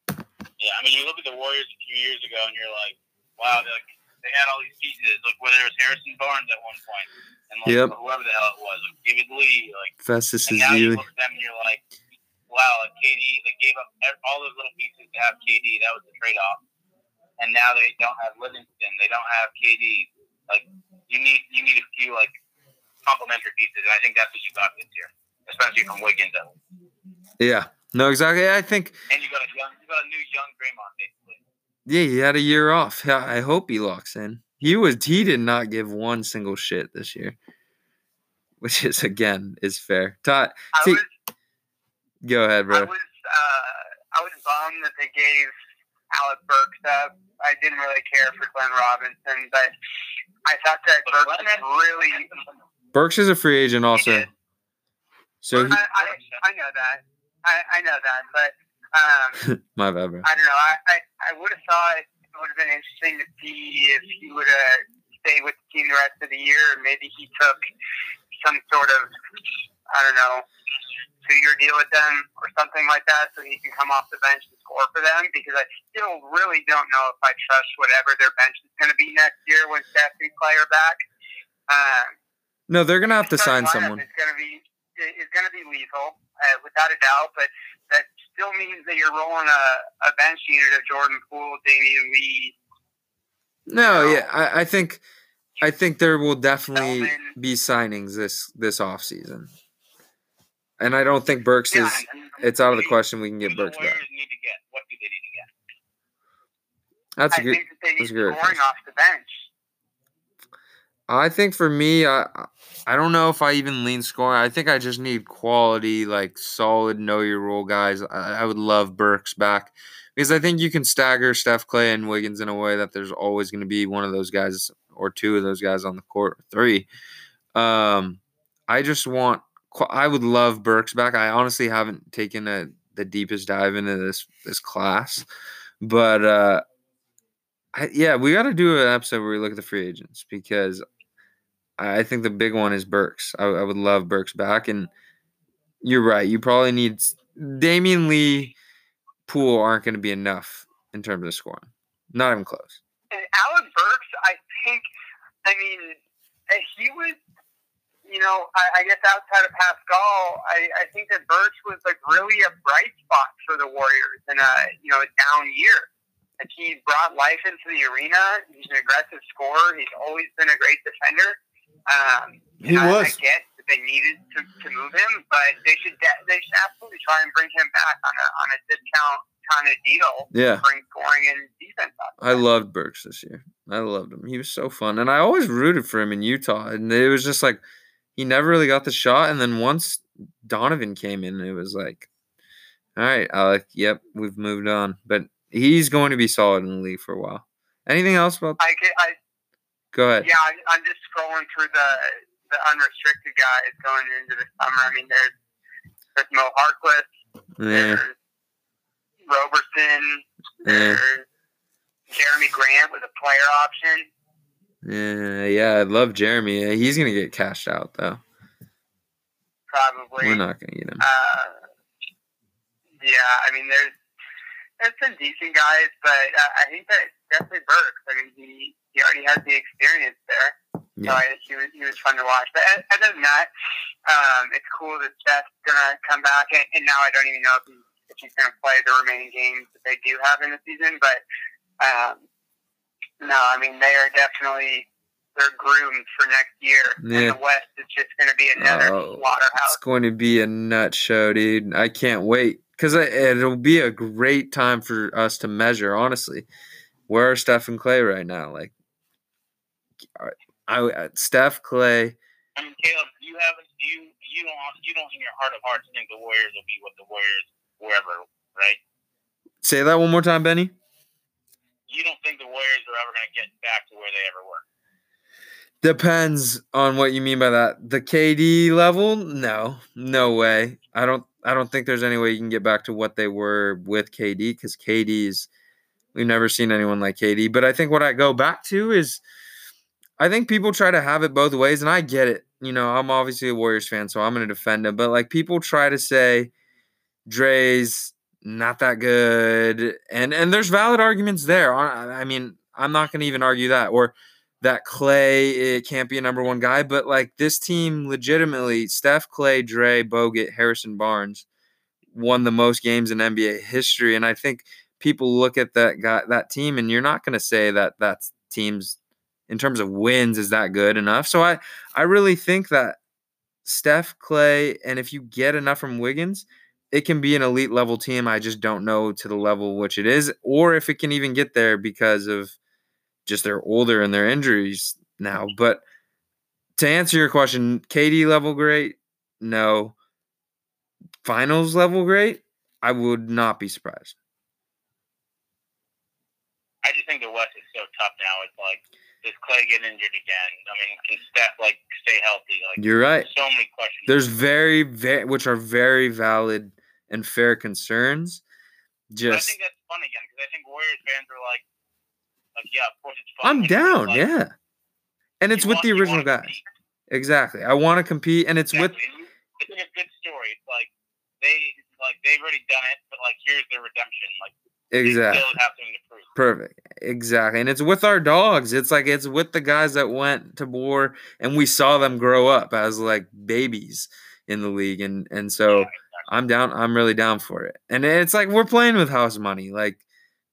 Yeah, I mean, you look at the Warriors a few years ago, and you're like, wow, like, they had all these pieces. Like whether it was Harrison Barnes at one point, and like Yep. whoever the hell it was, like David Lee, like. Festus And now you look at them and you're like, wow, like KD, they gave up all those little pieces to have KD. That was the trade off. And now they don't have Livingston. They don't have KD. Like you need you need a few like complementary pieces, and I think that's what you got this year, especially from Wiggins. Yeah. No, exactly. I think And you got a young, you got a new young Draymond basically. yeah, he had a year off. I hope he locks in. He was he did not give one single shit this year. Which is again is fair. Todd, See, was go ahead, bro. I was uh, I was bummed that they gave Alec Burks up. I didn't really care for Glenn Robinson, but I thought that But Burks was really. Burks is a free agent also. So he, I, I, I know that. I, I know that, but um, my bad, bro. I don't know. I, I, I would have thought it would have been interesting to see if he would have stayed with the team the rest of the year. Maybe he took some sort of, I don't know, two year deal with them or something like that so he can come off the bench and score for them because I still really don't know if I trust whatever their bench is going to be next year when Steph and Clay are back. Um, No, they're gonna have to sign someone. It's going to be is going to be lethal uh, without a doubt, but that still means that you're rolling a, a bench unit of Jordan Poole, Damion Lee, No, yeah, I, I think I think there will definitely be signings this this off season. And I don't think Burks Yeah, is it's out of the question we can get Burks back. Need to get? What do they need to get? That's I a good. think that they need that's a good scoring off the bench. I think for me, I I don't know if I even lean scoring. I think I just need quality, like solid, know your role guys. I, I would love Burks back because I think you can stagger Steph Clay and Wiggins in a way that there's always going to be one of those guys or two of those guys on the court, three. Um, I just want. I would love Burks back. I honestly haven't taken a, the deepest dive into this this class, but uh, I, yeah, we got to do an episode where we look at the free agents because I think the big one is Burks. I, I would love Burks back, and you're right. You probably need Damion Lee, Poole aren't going to be enough in terms of scoring. Not even close. And Alec Burks, I think, I mean, he was, you know, I, I guess outside of Paschall, I, I think that Burks was like really a bright spot for the Warriors in a, you know, a down year. Like he brought life into the arena. He's an aggressive scorer. He's always been a great defender. Um, He I, was. I get that they needed to, to move him, but they should de- they should absolutely try and bring him back on a on a discount kind of deal. Yeah. Bring scoring and defense. I loved Burks this year. I loved him. He was so fun, and I always rooted for him in Utah. And it was just like he never really got the shot. And then once Donovan came in, it was like, all right, Alec. Yep, we've moved on. But he's going to be solid in the league for a while. Anything else about? I I Go ahead. Yeah, I'm, I'm just scrolling through the the unrestricted guys going into the summer. I mean, there's there's Mo Harkless, Yeah, there's Roberson, yeah, there's Jerami Grant with a player option. yeah, yeah. I love Jerami. He's gonna get cashed out though. Probably. We're not gonna get him. Uh, yeah, I mean, there's there's some decent guys, but uh, I think that definitely Burks. I mean, he he already has the experience there. So I, he was he was fun to watch. But other than that, um, it's cool that Steph's gonna come back, and, and now I don't even know if, he, if he's gonna play the remaining games that they do have in the season. But um, no, I mean they are definitely they're groomed for next year, Yeah. and the West is just gonna be another Oh, slaughterhouse. It's going to be a nut show, dude. I can't wait because it'll be a great time for us to measure. Honestly, where are Steph and Clay right now? Like, I, I uh, Steph Clay. I mean, Caleb, you haven't you you don't you don't in your heart of hearts think the Warriors will be what the Warriors wherever, right? Say that one more time, Benny. You don't think the Warriors are ever going to get back to where they ever were. Depends on what you mean by that. The KD level? No, no way. I don't. I don't think there's any way you can get back to what they were with KD because KD's. We've never seen anyone like KD. But I think what I go back to is, I think people try to have it both ways, and I get it. You know, I'm obviously a Warriors fan, so I'm going to defend him. But like people try to say, Dre's not that good, and and there's valid arguments there. I mean, I'm not going to even argue that or that Clay it can't be a number one guy, but like this team legitimately, Steph, Clay, Dre, Bogut, Harrison Barnes won the most games in NBA history, and I think people look at that guy that team, and you're not going to say that that's teams in terms of wins is that good enough. So I I really think that Steph, Clay, and if you get enough from Wiggins. It can be an elite level team. I just don't know to the level which it is, or if it can even get there because of just they're older and their injuries now. But to answer your question, KD level great? No. Finals level great? I would not be surprised. I just think the West is so tough now. It's like does Clay get injured again? I mean, can Steph like stay healthy? Like You're right. so many questions. There's very, very, which are very valid and fair concerns. But I think that's fun again because I think Warriors fans are like, like yeah, of course it's fun. I'm down. like, Yeah. And it's with want- the original guys. compete. Exactly. I want to compete, and it's with, Exactly. You- It's like a good story. It's like they like they've already done it, but like here's their redemption. Like exactly. they still have something to prove. Perfect. Exactly. And it's with our dogs. It's like it's with the guys that went to war and we saw them grow up as like babies in the league. And and so Yeah, I'm down I'm really down for it. And it's like we're playing with house money. Like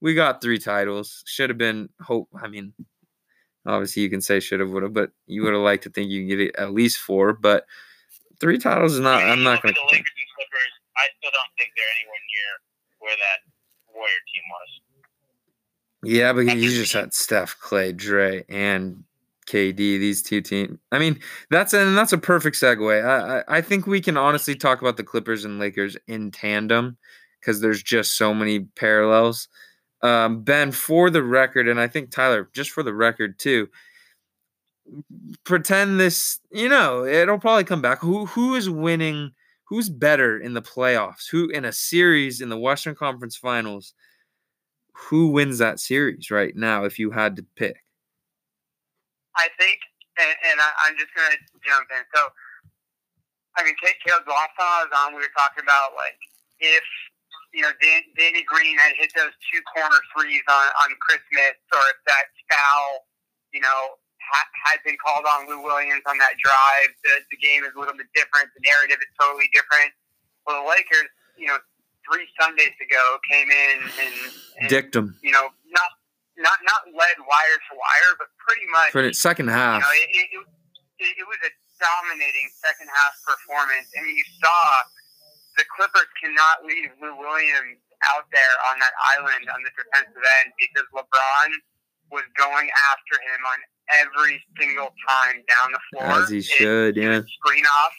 we got three titles. Should have been hope I mean obviously you can say should have would have, but you would have liked to think you can get it at least four. But three titles is not I mean, I'm not gonna the. Lakers and Clippers. I still don't think they're anywhere near where that Warrior team was. Yeah, but you just had Steph, Clay, Dre, and KD. These two teams. I mean, that's and that's a perfect segue. I I, I think we can honestly talk about the Clippers and Lakers in tandem because there's just so many parallels. Um, ben, for the record, and I think Tyler, just for the record too. Pretend this, you know, it'll probably come back. Who who is winning? Who's better in the playoffs? Who in a series in the Western Conference Finals? Who wins that series right now if you had to pick? I think, and, and I, I'm just gonna jump in. So, I mean, Kate Caleb's last time I was on, we were talking about like if you know Dan, Danny Green had hit those two corner threes on on Christmas, or if that foul, you know, had been called on Lou Williams on that drive, the the game is a little bit different. The narrative is totally different. Well, the Lakers, you know, three Sundays ago came in and, and Dictum you know not not not led wire to wire, but pretty much for the second half. you know, it, it, it, it was a dominating second half performance. I mean, you saw the Clippers cannot leave Lou Williams out there on that island on the defensive end because LeBron was going after him on every single time down the floor. As he should, he yeah. screen off,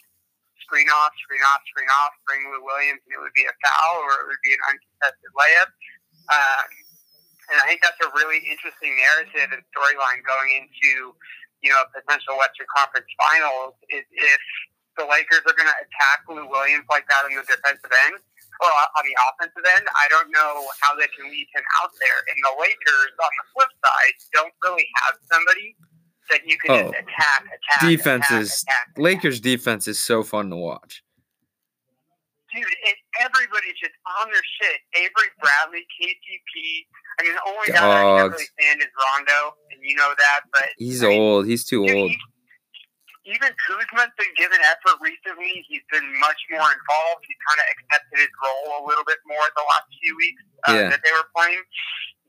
screen off, screen off, screen off, bring Lou Williams, and it would be a foul or it would be an uncontested layup. Um, and I think that's a really interesting narrative and storyline going into, you know, a potential Western Conference Finals is if the Lakers are going to attack Lou Williams like that on the defensive end or on the offensive end. I don't know how they can leave him out there. And the Lakers, on the flip side, don't really have somebody that you can Oh. just attack, attack, Defenses- attack, attack. Lakers defense is so fun to watch. dude, it, everybody's just on their shit. Avery Bradley, KCP. I mean, the only guy I can't really stand is Rondo, and you know that. But He's I mean, old. He's too dude, old. he- even Kuzma's been given effort recently. He's been much more involved. He's kind of accepted his role a little bit more the last few weeks uh, Yeah. that they were playing.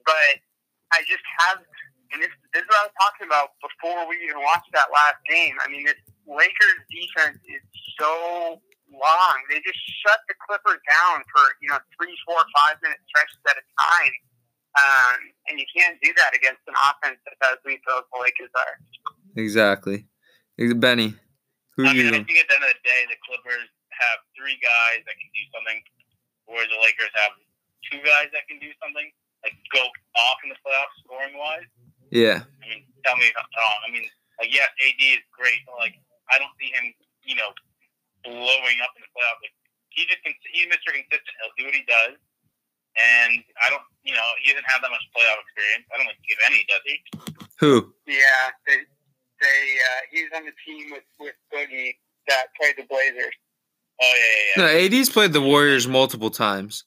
But I just have, and this, this is what I was talking about before we even watched that last game. I mean, this Lakers defense is so long. They just shut the Clippers down for you know three, four, five minute stretches at a time, um, and you can't do that against an offense that's as lethal as the Lakers are. Exactly. Benny, who I mean, I think at the end of the day, the Clippers have three guys that can do something, whereas the Lakers have two guys that can do something, like go off in the playoffs scoring wise. Yeah. I mean, tell me if I'm wrong. I mean, like, yes, AD is great, but like, I don't see him, you know, blowing up in the playoffs. Like, he just con- he's Mr. Consistent. He'll do what he does, and I don't, you know, he doesn't have that much playoff experience. I don't think he has any, does he? Who? Yeah, they they uh, he was on the team with with Boogie that played the Blazers. Oh yeah, yeah, No, yeah. AD's played the Warriors multiple times.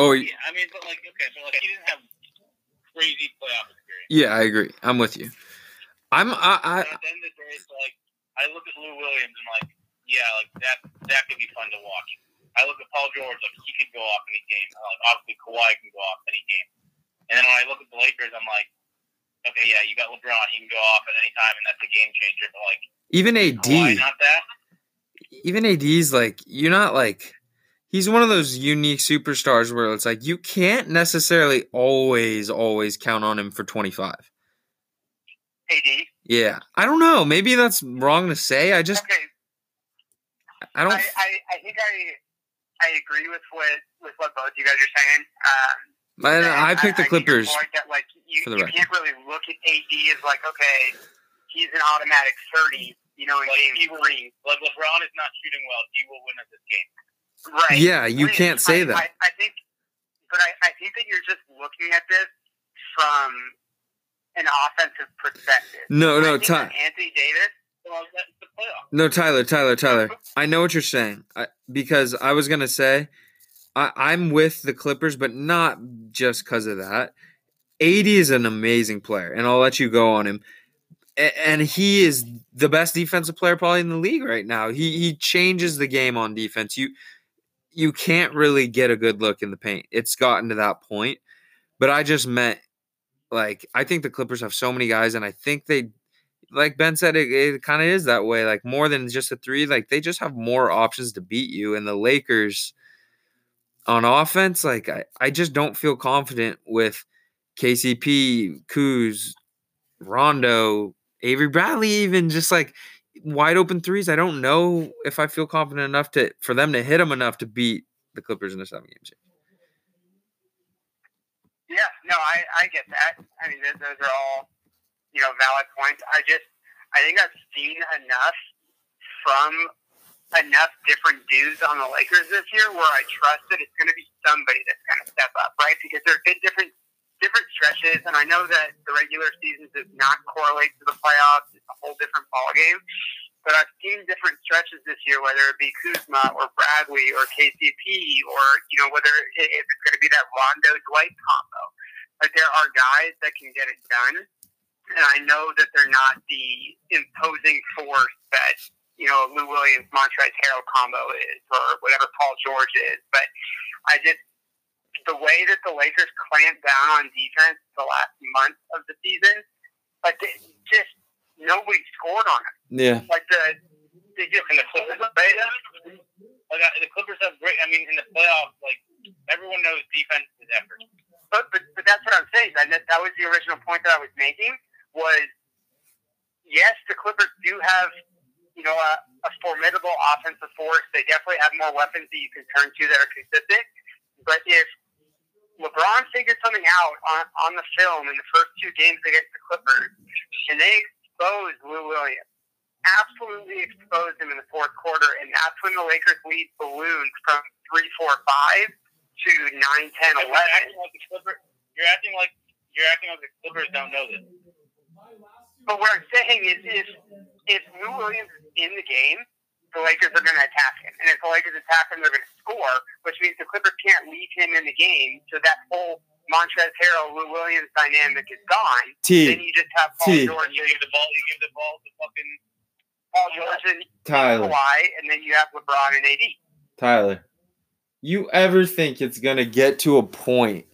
Oh, Yeah, I mean, but like, okay, so like, he didn't have crazy playoff experience. yeah, I agree. I'm with you. I'm. I. I at the end of the day, it's like I look at Lou Williams and like, yeah, like that that could be fun to watch. I look at Paul George, like he could go off any game. Like obviously Kawhi can go off any game. And then when I look at the Lakers, I'm like, okay, yeah, you got LeBron, he can go off at any time, and that's a game changer. But like even AD. not that. Even AD's like you're not like. He's one of those unique superstars where it's like you can't necessarily always always count on him for 25. AD. Yeah, I don't know. Maybe that's wrong to say. I just Okay, I don't. I, I, I think I I agree with what with what both you guys are saying. Um, I, I picked the I think your Clippers. that like you, for the you can't really look at AD as like okay, he's an automatic thirty. You know, in Like, game he will- three, Like LeBron is not shooting well, he will win at this game. right? Yeah, you Which can't say I, that. I, I think, but I, I think that you're just looking at this from an offensive perspective. No, no, think Ty- Anthony Davis. Well, that's the playoff. No, Tyler, Tyler, Tyler. I know what you're saying I, because I was gonna say I, I'm with the Clippers, but not just because of that. AD is an amazing player, and I'll let you go on him. And he is the best defensive player probably in the league right now. He he changes the game on defense. You you can't really get a good look in the paint. It's gotten to that point. But I just meant like I think the Clippers have so many guys, and I think they like Ben said, it, it kind of is that way. Like more than just a three, like they just have more options to beat you. And the Lakers, on offense, like I, I just don't feel confident with KCP, Kuz, Rondo, Avery Bradley, even just like wide open threes. I don't know if I feel confident enough to for them to hit them enough to beat the Clippers in a seven game series. Yeah, no, I, I get that. I mean, those, those are all, you know, valid points. I just, I think I've seen enough from enough different dudes on the Lakers this year where I trust that it's going to be somebody that's going to step up, right? Because there have been different different stretches, and I know that the regular season does not correlate to the playoffs. It's a whole different ballgame. But I've seen different stretches this year, whether it be Kuzma or Bradley or KCP, or you know whether if it's going to be that Rondo Dwight combo. But there are guys that can get it done, and I know that they're not the imposing force that you know Lou Williams, Montrezl Harrell combo is, or whatever Paul George is. But I just the way that the Lakers clamped down on defense the last month of the season, like they just nobody scored on it. Yeah. Like the they just And the Clippers, like, uh, the Clippers have great. I mean, in the playoffs, like everyone knows defense is effort. but, but but that's what I'm saying. That that was the original point that I was making. Was yes, the Clippers do have you know a, a formidable offensive force. They definitely have more weapons that you can turn to that are consistent. But if LeBron figured something out on, on the film in the first two games against the Clippers, and they exposed Lou Williams. Absolutely exposed him in the fourth quarter, and that's when the Lakers lead balloons from 3 4 5 to 9 10 You're acting like the Clippers. You're acting like you're acting like the Clippers don't know this. But what I'm saying is, if, if Lou Williams is in the game, the Lakers are going to attack him. And if the Lakers attack him, they're going to score, which means the Clippers can't leave him in the game. So that whole Montrezl Harrell, Lou Williams dynamic is gone. T. Then you just have Paul T. George, You give the ball. You give the ball to fucking. Paul George and Tyler. Kawhi, and then you have LeBron and AD. Tyler, you ever think it's gonna get to a point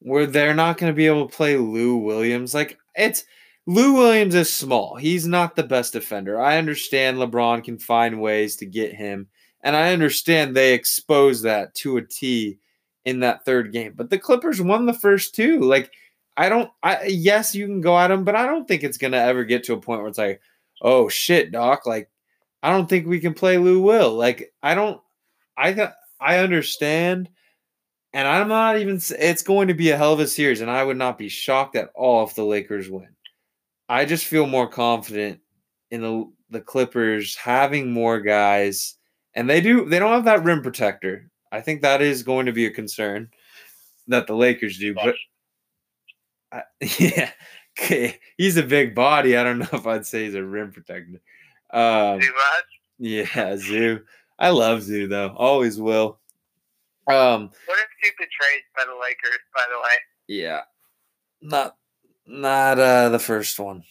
where they're not gonna be able to play Lou Williams? Like it's Lou Williams is small. He's not the best defender. I understand LeBron can find ways to get him, and I understand they exposed that to a T in that third game. But the Clippers won the first two. Like I don't. I yes, you can go at them, but I don't think it's gonna ever get to a point where it's like, oh shit, doc. Like I don't think we can play Lou Will. Like I don't. I I understand, and I'm not even. It's going to be a hell of a series, and I would not be shocked at all if the Lakers win. I just feel more confident in the the Clippers having more guys, and they do. They don't have that rim protector. I think that is going to be a concern that the Lakers do. But I, yeah, he's a big body. I don't know if I'd say he's a rim protector. Um, yeah, Zoo. I love Zoo though. Always will. Um, What a stupid trade by the Lakers, by the way. yeah. Not not uh the first one.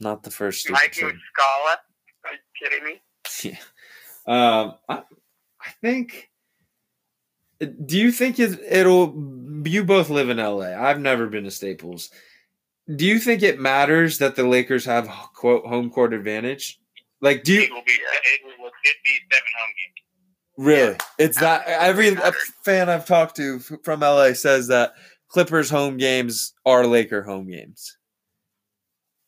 Not the first Mikey. Scala. Are you kidding me? Yeah. Um I, I think do you think it, it'll you both live in LA. I've never been to Staples. Do you think it matters that the Lakers have quote home court advantage? Like do you It will be. It will legit be seven home games. Really? It's that every Absolutely a matters. fan I've talked to from LA says that Clippers home games are Laker home games.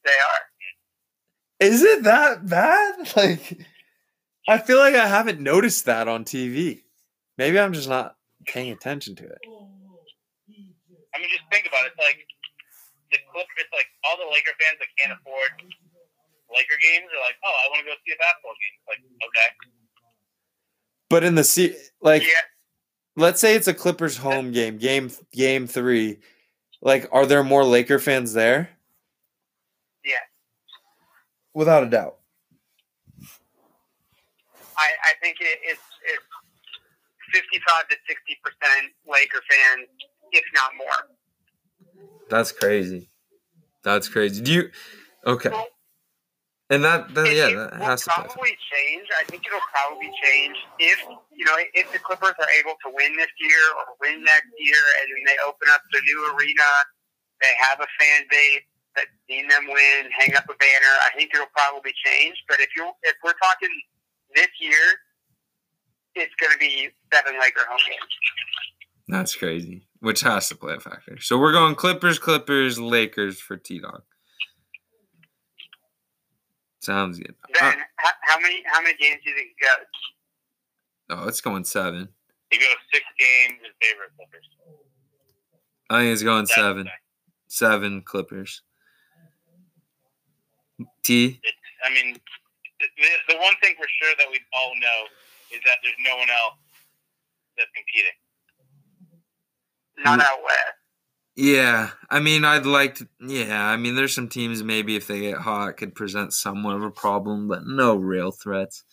They are. Is it that bad? Like I feel like I haven't noticed that on TV. Maybe I'm just not paying attention to it. I mean, just think about it. It's like the Clippers. It's like all the Laker fans that can't afford Laker games are like, oh, I want to go see a basketball game. It's like, okay, But in the se- like Yeah. Let's say it's a Clippers home game, game game 3. Like are there more Laker fans there? Yeah. Without a doubt. I, I think it, it's it's fifty five to sixty percent Laker fans, if not more. That's crazy. That's crazy. Do you okay? And that, that yeah, it that has to probably change. I think it'll probably change if you know if the Clippers are able to win this year or win next year, and then they open up the new arena. They have a fan base that's seen them win, hang up a banner. I think it'll probably change. But if you if we're talking this year, it's going to be seven Laker home games. That's crazy. Which has to play a factor. So we're going Clippers, Clippers, Lakers for T Dog. Sounds good. Ben, Uh, how, how many how many games do you think it goes? oh, it's going seven. He goes six games in favor of Clippers. I think it's going seven. okay. Seven Clippers. T. It's, I mean, the, the one thing for sure that we all know is that there's no one else that's competing. Not Mm. out west. Yeah, I mean, I'd like to. Yeah, I mean, there's some teams maybe if they get hot could present somewhat of a problem, but no real threats.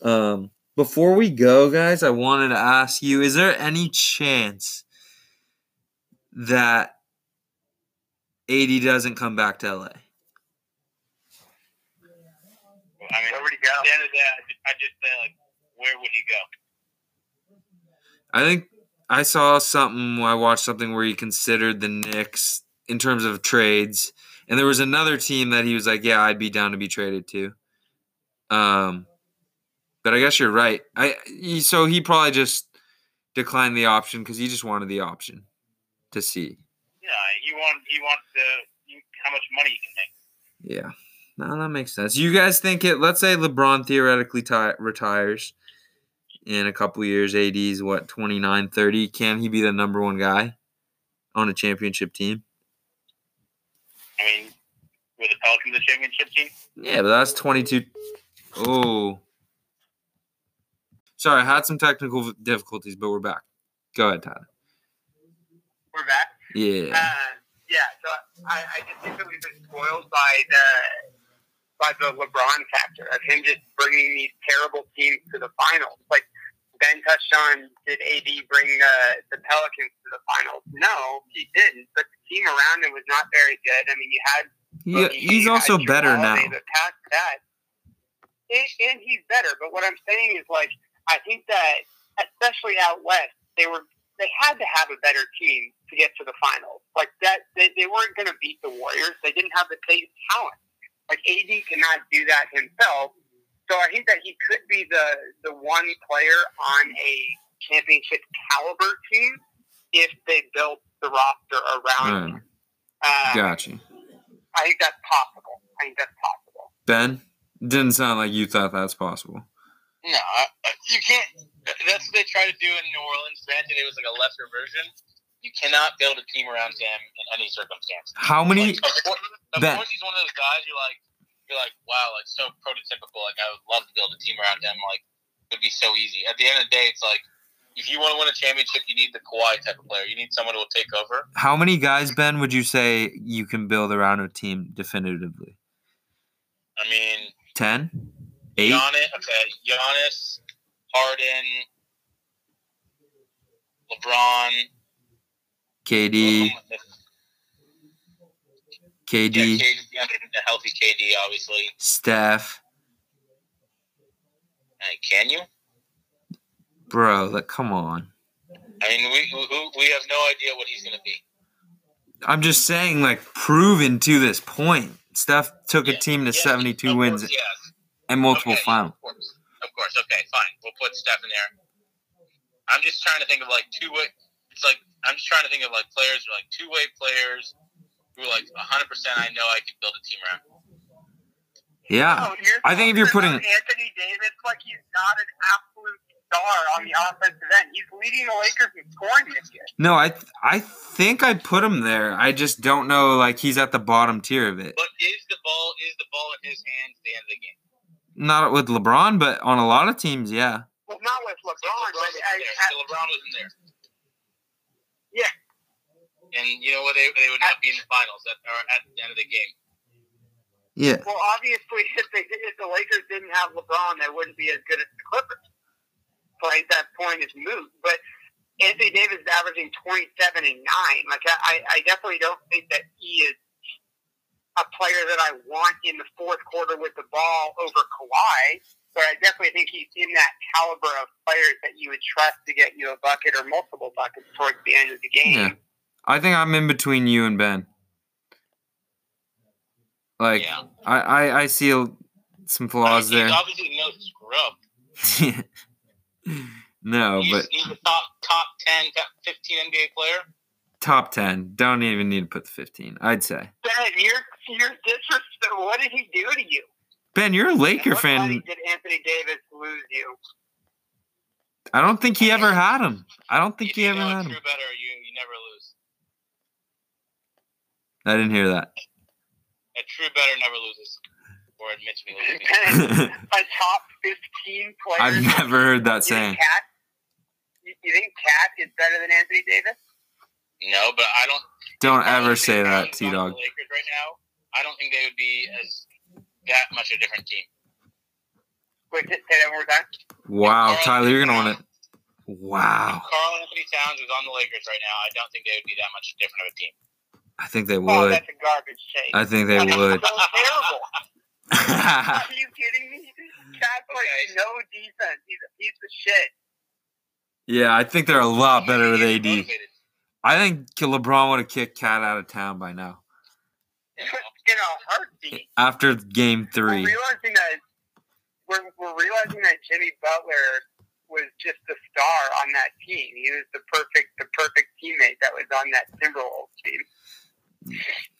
Um, before we go, guys, I wanted to ask you: Is there any chance that AD doesn't come back to LA? I mean, Where would he go? at the end of the day, I just, I just say, like, where would he go? I think I saw something. I watched something where he considered the Knicks in terms of trades, and there was another team that he was like, "Yeah, I'd be down to be traded to." Um, but I guess you're right. I he- so he probably just declined the option because he just wanted the option to see. Yeah, he wants he wants to how much money he can make. Yeah, no, that makes sense. You guys think it? Let's say LeBron theoretically ti retires in a couple years. AD's what 29, 30. Can he be the number one guy on a championship team? I mean, with the Pelicans a championship team, Yeah, but that's 22. Oh. Sorry, I had some technical difficulties, but we're back. Go ahead, Tyler. We're back. Yeah. Uh, yeah, so I, I just think that we've been spoiled by the by the LeBron factor of him just bringing these terrible teams to the finals. Like Ben touched on, did AD bring the the Pelicans to the finals? No, he didn't. But the team around him was not very good. I mean, you had He, he's also better now. But past that, and, and he's better. But what I'm saying is, like, I think that especially out west, they were they had to have a better team to get to the finals. Like that, they, they weren't going to beat the Warriors. They didn't have the same talent. Like AD cannot do that himself. So I think that he could be the the one player on a championship caliber team if they built the roster around. him. Uh, Gotcha. I think that's possible. I think that's possible. Ben, didn't sound like you thought that's possible. no, I, I- you can't. That's what they try to do in New Orleans. Granted, it was like a lesser version. You cannot build a team around him in any circumstance. How many? Like, of course, of Ben. course he's one of those guys you're like, you're like, wow, like so prototypical. Like I would love to build a team around him. Like it would be so easy. At the end of the day, it's like if you want to win a championship, you need the Kawhi type of player. You need someone who will take over. How many guys, Ben, would you say you can build around a team definitively? I mean, 10? 8? Giannis, okay, Giannis, Harden, LeBron, KD, KD, KD, yeah, the healthy KD, obviously. Steph. Hey, can you? Bro, like, come on. I mean, we we, we have no idea what he's going to be. I'm just saying, like, proven to this point. Steph took a team to yeah, 72 of wins course, and multiple Okay, finals. Of course, of course. Okay, fine. We'll put Steph in there. I'm just trying to think of like two way. It's like I'm just trying to think of like players who are like two way players who are like 100. percent I know I could build a team around. Yeah. Oh, I think if you're putting- Anthony Davis like he's not an absolute star on the offensive end. He's leading the Lakers in scoring this year. No, I th- I think I put him there. I just don't know. Like he's at the bottom tier of it. But is the ball is the ball in his hands at the end of the game? Not with LeBron, but on a lot of teams, yeah. Well, not with So LeBron, LeBron but wasn't there. LeBron wasn't there. Yeah. And you know what? They, they would not be in the finals at, or at the end of the game. Yeah. well, obviously, if they if the Lakers didn't have LeBron, they wouldn't be as good as the Clippers. So I think that point is moot. But Anthony Davis is averaging twenty seven and nine. Like I, I definitely don't think that he is a player that I want in the fourth quarter with the ball over Kawhi. But I definitely think he's in that caliber of players that you would trust to get you a bucket or multiple buckets towards the end of the game. Yeah. I think I'm in between you and Ben. Like Yeah. I, I I see a- some flaws there. Obviously no scrub. No, he's, but he's a top top 10, top 15 NBA player. top ten. Don't even need to put the fifteen. I'd say. Ben, you're you're disrespect. What did he do to you? Ben, you're a Laker fan. did Anthony Davis lose you? I don't think he ever had him. I don't think If he ever had him. better, you you never lose. I didn't hear that. A true better never loses, or admits me losing. Ben, a top fifteen player. I've never heard that You saying. think KAT? You, you think KAT is better than Anthony Davis? No, but I don't. Don't I ever don't say that, if T I Dog. the Lakers right now. I don't think they would be as that much a different team. Wait, say say that one more time. Wow, Karl Tyler, you're gonna want it. Wow, Carl Anthony Towns is on the Lakers right now. I don't think they would be that much different of a team. I think they Oh, would. that's a garbage take. I think they would. so terrible. Are you kidding me? Like Okay. no defense. He's a piece of shit. yeah, I think they're a lot better with AD. motivated. I think LeBron would have kicked KAT out of town by now In a heartbeat. after Game Three. We're realizing that we're, we're realizing that Jimmy Butler was just the star on that team. He was the perfect the perfect teammate that was on that Timberwolves team.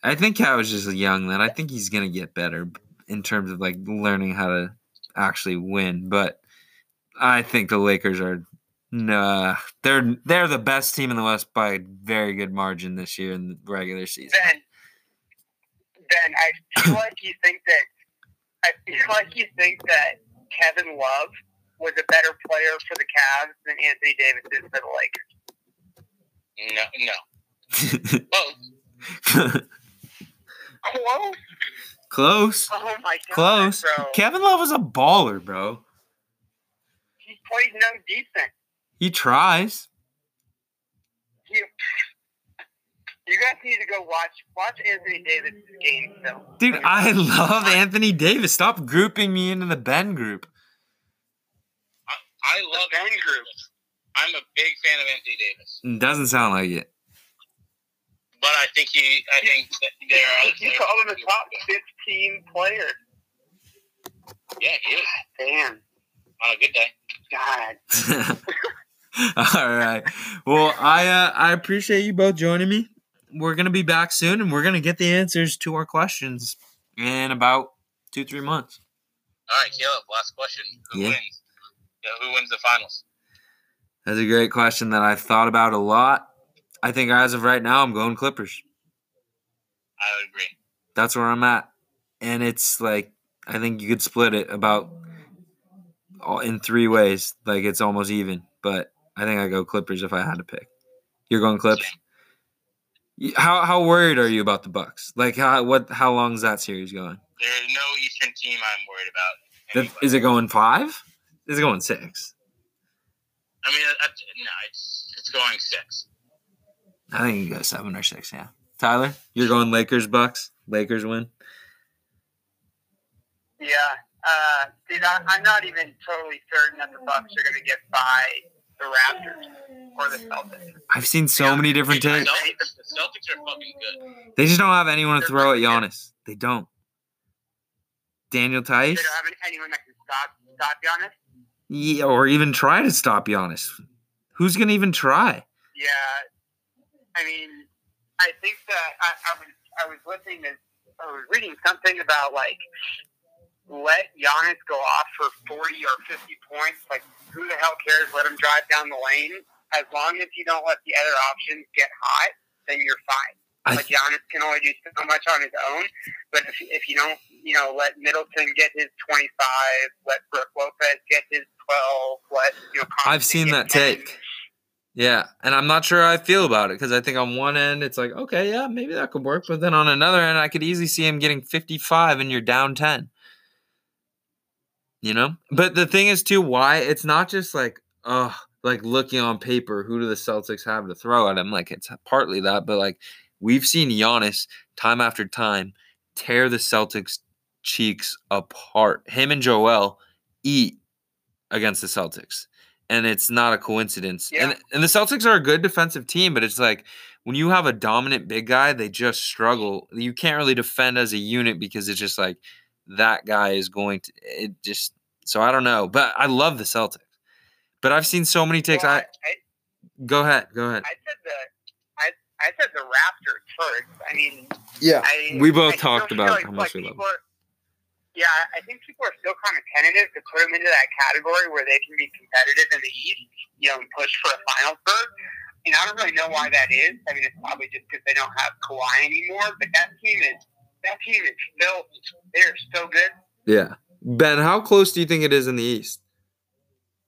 I think KAT was just young then. I think he's gonna get better in terms of like learning how to actually win. But I think the Lakers are nah. They're they're the best team in the West by a very good margin this year in the regular season. Ben, Ben, I feel like you think that I feel like you think that Kevin Love was a better player for the Cavs than Anthony Davis is for the Lakers. No, no. Oh, Close. Close. Oh my god, Close. bro. Kevin Love is a baller, bro. He plays no defense. He tries. You, you guys need to go watch watch Anthony Davis' game film. Dude, I love Anthony Davis. Stop grouping me into the Ben group. I, I love The Ben Anthony group. I'm a big fan of Anthony Davis, Doesn't sound like it. But I think he. I think that there are. other You players call him that a top fifteen player. Yeah, he is Damn, on a good day. God. All right. Well, I uh, I appreciate you both joining me. We're gonna be back soon, and we're gonna get the answers to our questions in about two three months. All right, Caleb. Last question. Who Yeah. wins? Yeah, who wins the finals? That's a great question that I've thought about a lot. I think as of right now, I'm going Clippers. I would agree. That's where I'm at, and it's like I think you could split it about all in three ways. Like it's almost even, but I think I go Clippers if I had to pick. You're going Clips. Y- How how worried are you about the Bucks? Like how what how long is that series going? There's no Eastern team I'm worried about. That, is it going five? Is it going six? I mean, no, it's it's going six. I think you go seven or six. Yeah. Tyler, you're going Lakers Bucks. Lakers win. Yeah, uh, dude, I, I'm not even totally certain that the Bucks are going to get by the Raptors or the Celtics. I've seen so many different takes. The Celtics are fucking good. They just don't have anyone to throw at Giannis. They don't. Daniel Theis. They don't have anyone that can stop stop Giannis. yeah, or even try to stop Giannis. Who's gonna even try? Yeah, I mean, I think that I, I was I was listening to I was reading something about like let Giannis go off for forty or fifty points. Like, who the hell cares? Let him drive down the lane. As long as you don't let the other options get hot, then you're fine. I Like Giannis can only do so much on his own, but if if you don't, you know, let Middleton get his twenty five, let Brook Lopez get his twelve, let you know. I've seen that 10. take. Yeah, and I'm not sure how I feel about it because I think on one end it's like, okay, yeah, maybe that could work, but then on another end, I could easily see him getting 55 and you're down 10. You know, but the thing is too, why it's not just like, oh, like looking on paper, who do the Celtics have to throw at him? Like it's partly that, but like we've seen Giannis time after time tear the Celtics cheeks apart. Him and Joel eat against the Celtics. And it's not a coincidence. Yeah. And and the Celtics are a good defensive team, but it's like when you have a dominant big guy, they just struggle. You can't really defend as a unit because it's just like that guy is going to it just so I don't know. But I love the Celtics. But I've seen so many takes. Well, I go ahead, go ahead. I said the I, I said the Raptors first. I mean, Yeah, I, we both I talked about like, how much like, we love. are- Yeah, I think people are still kind of tentative to put them into that category where they can be competitive in the East, you know, and push for a final berth. And I don't really know why that is. I mean, it's probably just because they don't have Kawhi anymore. But that team is that team is still they're so good. Yeah, Ben, how close do you think it is in the East?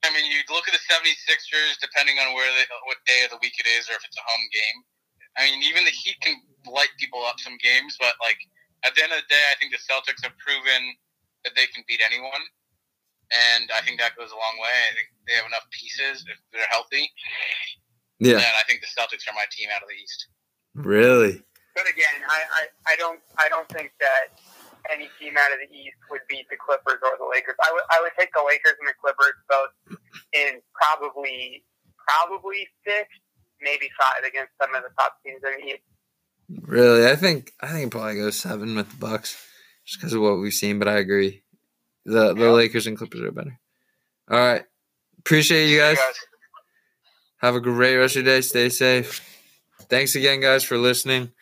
I mean, you look at the 76ers, depending on where they, what day of the week it is, or if it's a home game. I mean, even the Heat can light people up some games, but like at the end of the day, I think the Celtics have proven that they can beat anyone, and I think that goes a long way. I think they have enough pieces if they're healthy, Yeah, and I think the Celtics are my team out of the East. really. But again, I, I, I don't I don't think that any team out of the East would beat the Clippers or the Lakers. I would I would take the Lakers and the Clippers both in probably probably six, maybe five against some of the top teams in the East. Really, I think I think it probably goes seven with the Bucks, just because of what we've seen. But I agree, the the Yeah. Lakers and Clippers are better. All right, appreciate you guys. Have a great rest of your day. Stay safe. Thanks again, guys, for listening.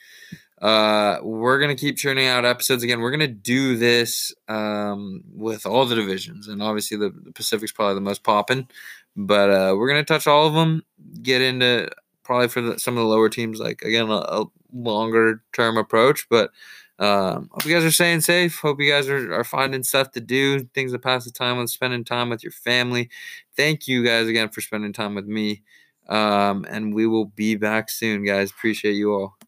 Uh, we're gonna keep churning out episodes again. We're gonna do this um, with all the divisions, and obviously the, the Pacific's probably the most popping. But uh, we're gonna touch all of them. Get into probably for the, some of the lower teams, like again a, a longer term approach. But um, hope you guys are staying safe. Hope you guys are, are finding stuff to do, things to pass the time with, spending time with your family. Thank you guys again for spending time with me. Um, and we will be back soon, guys. Appreciate you all.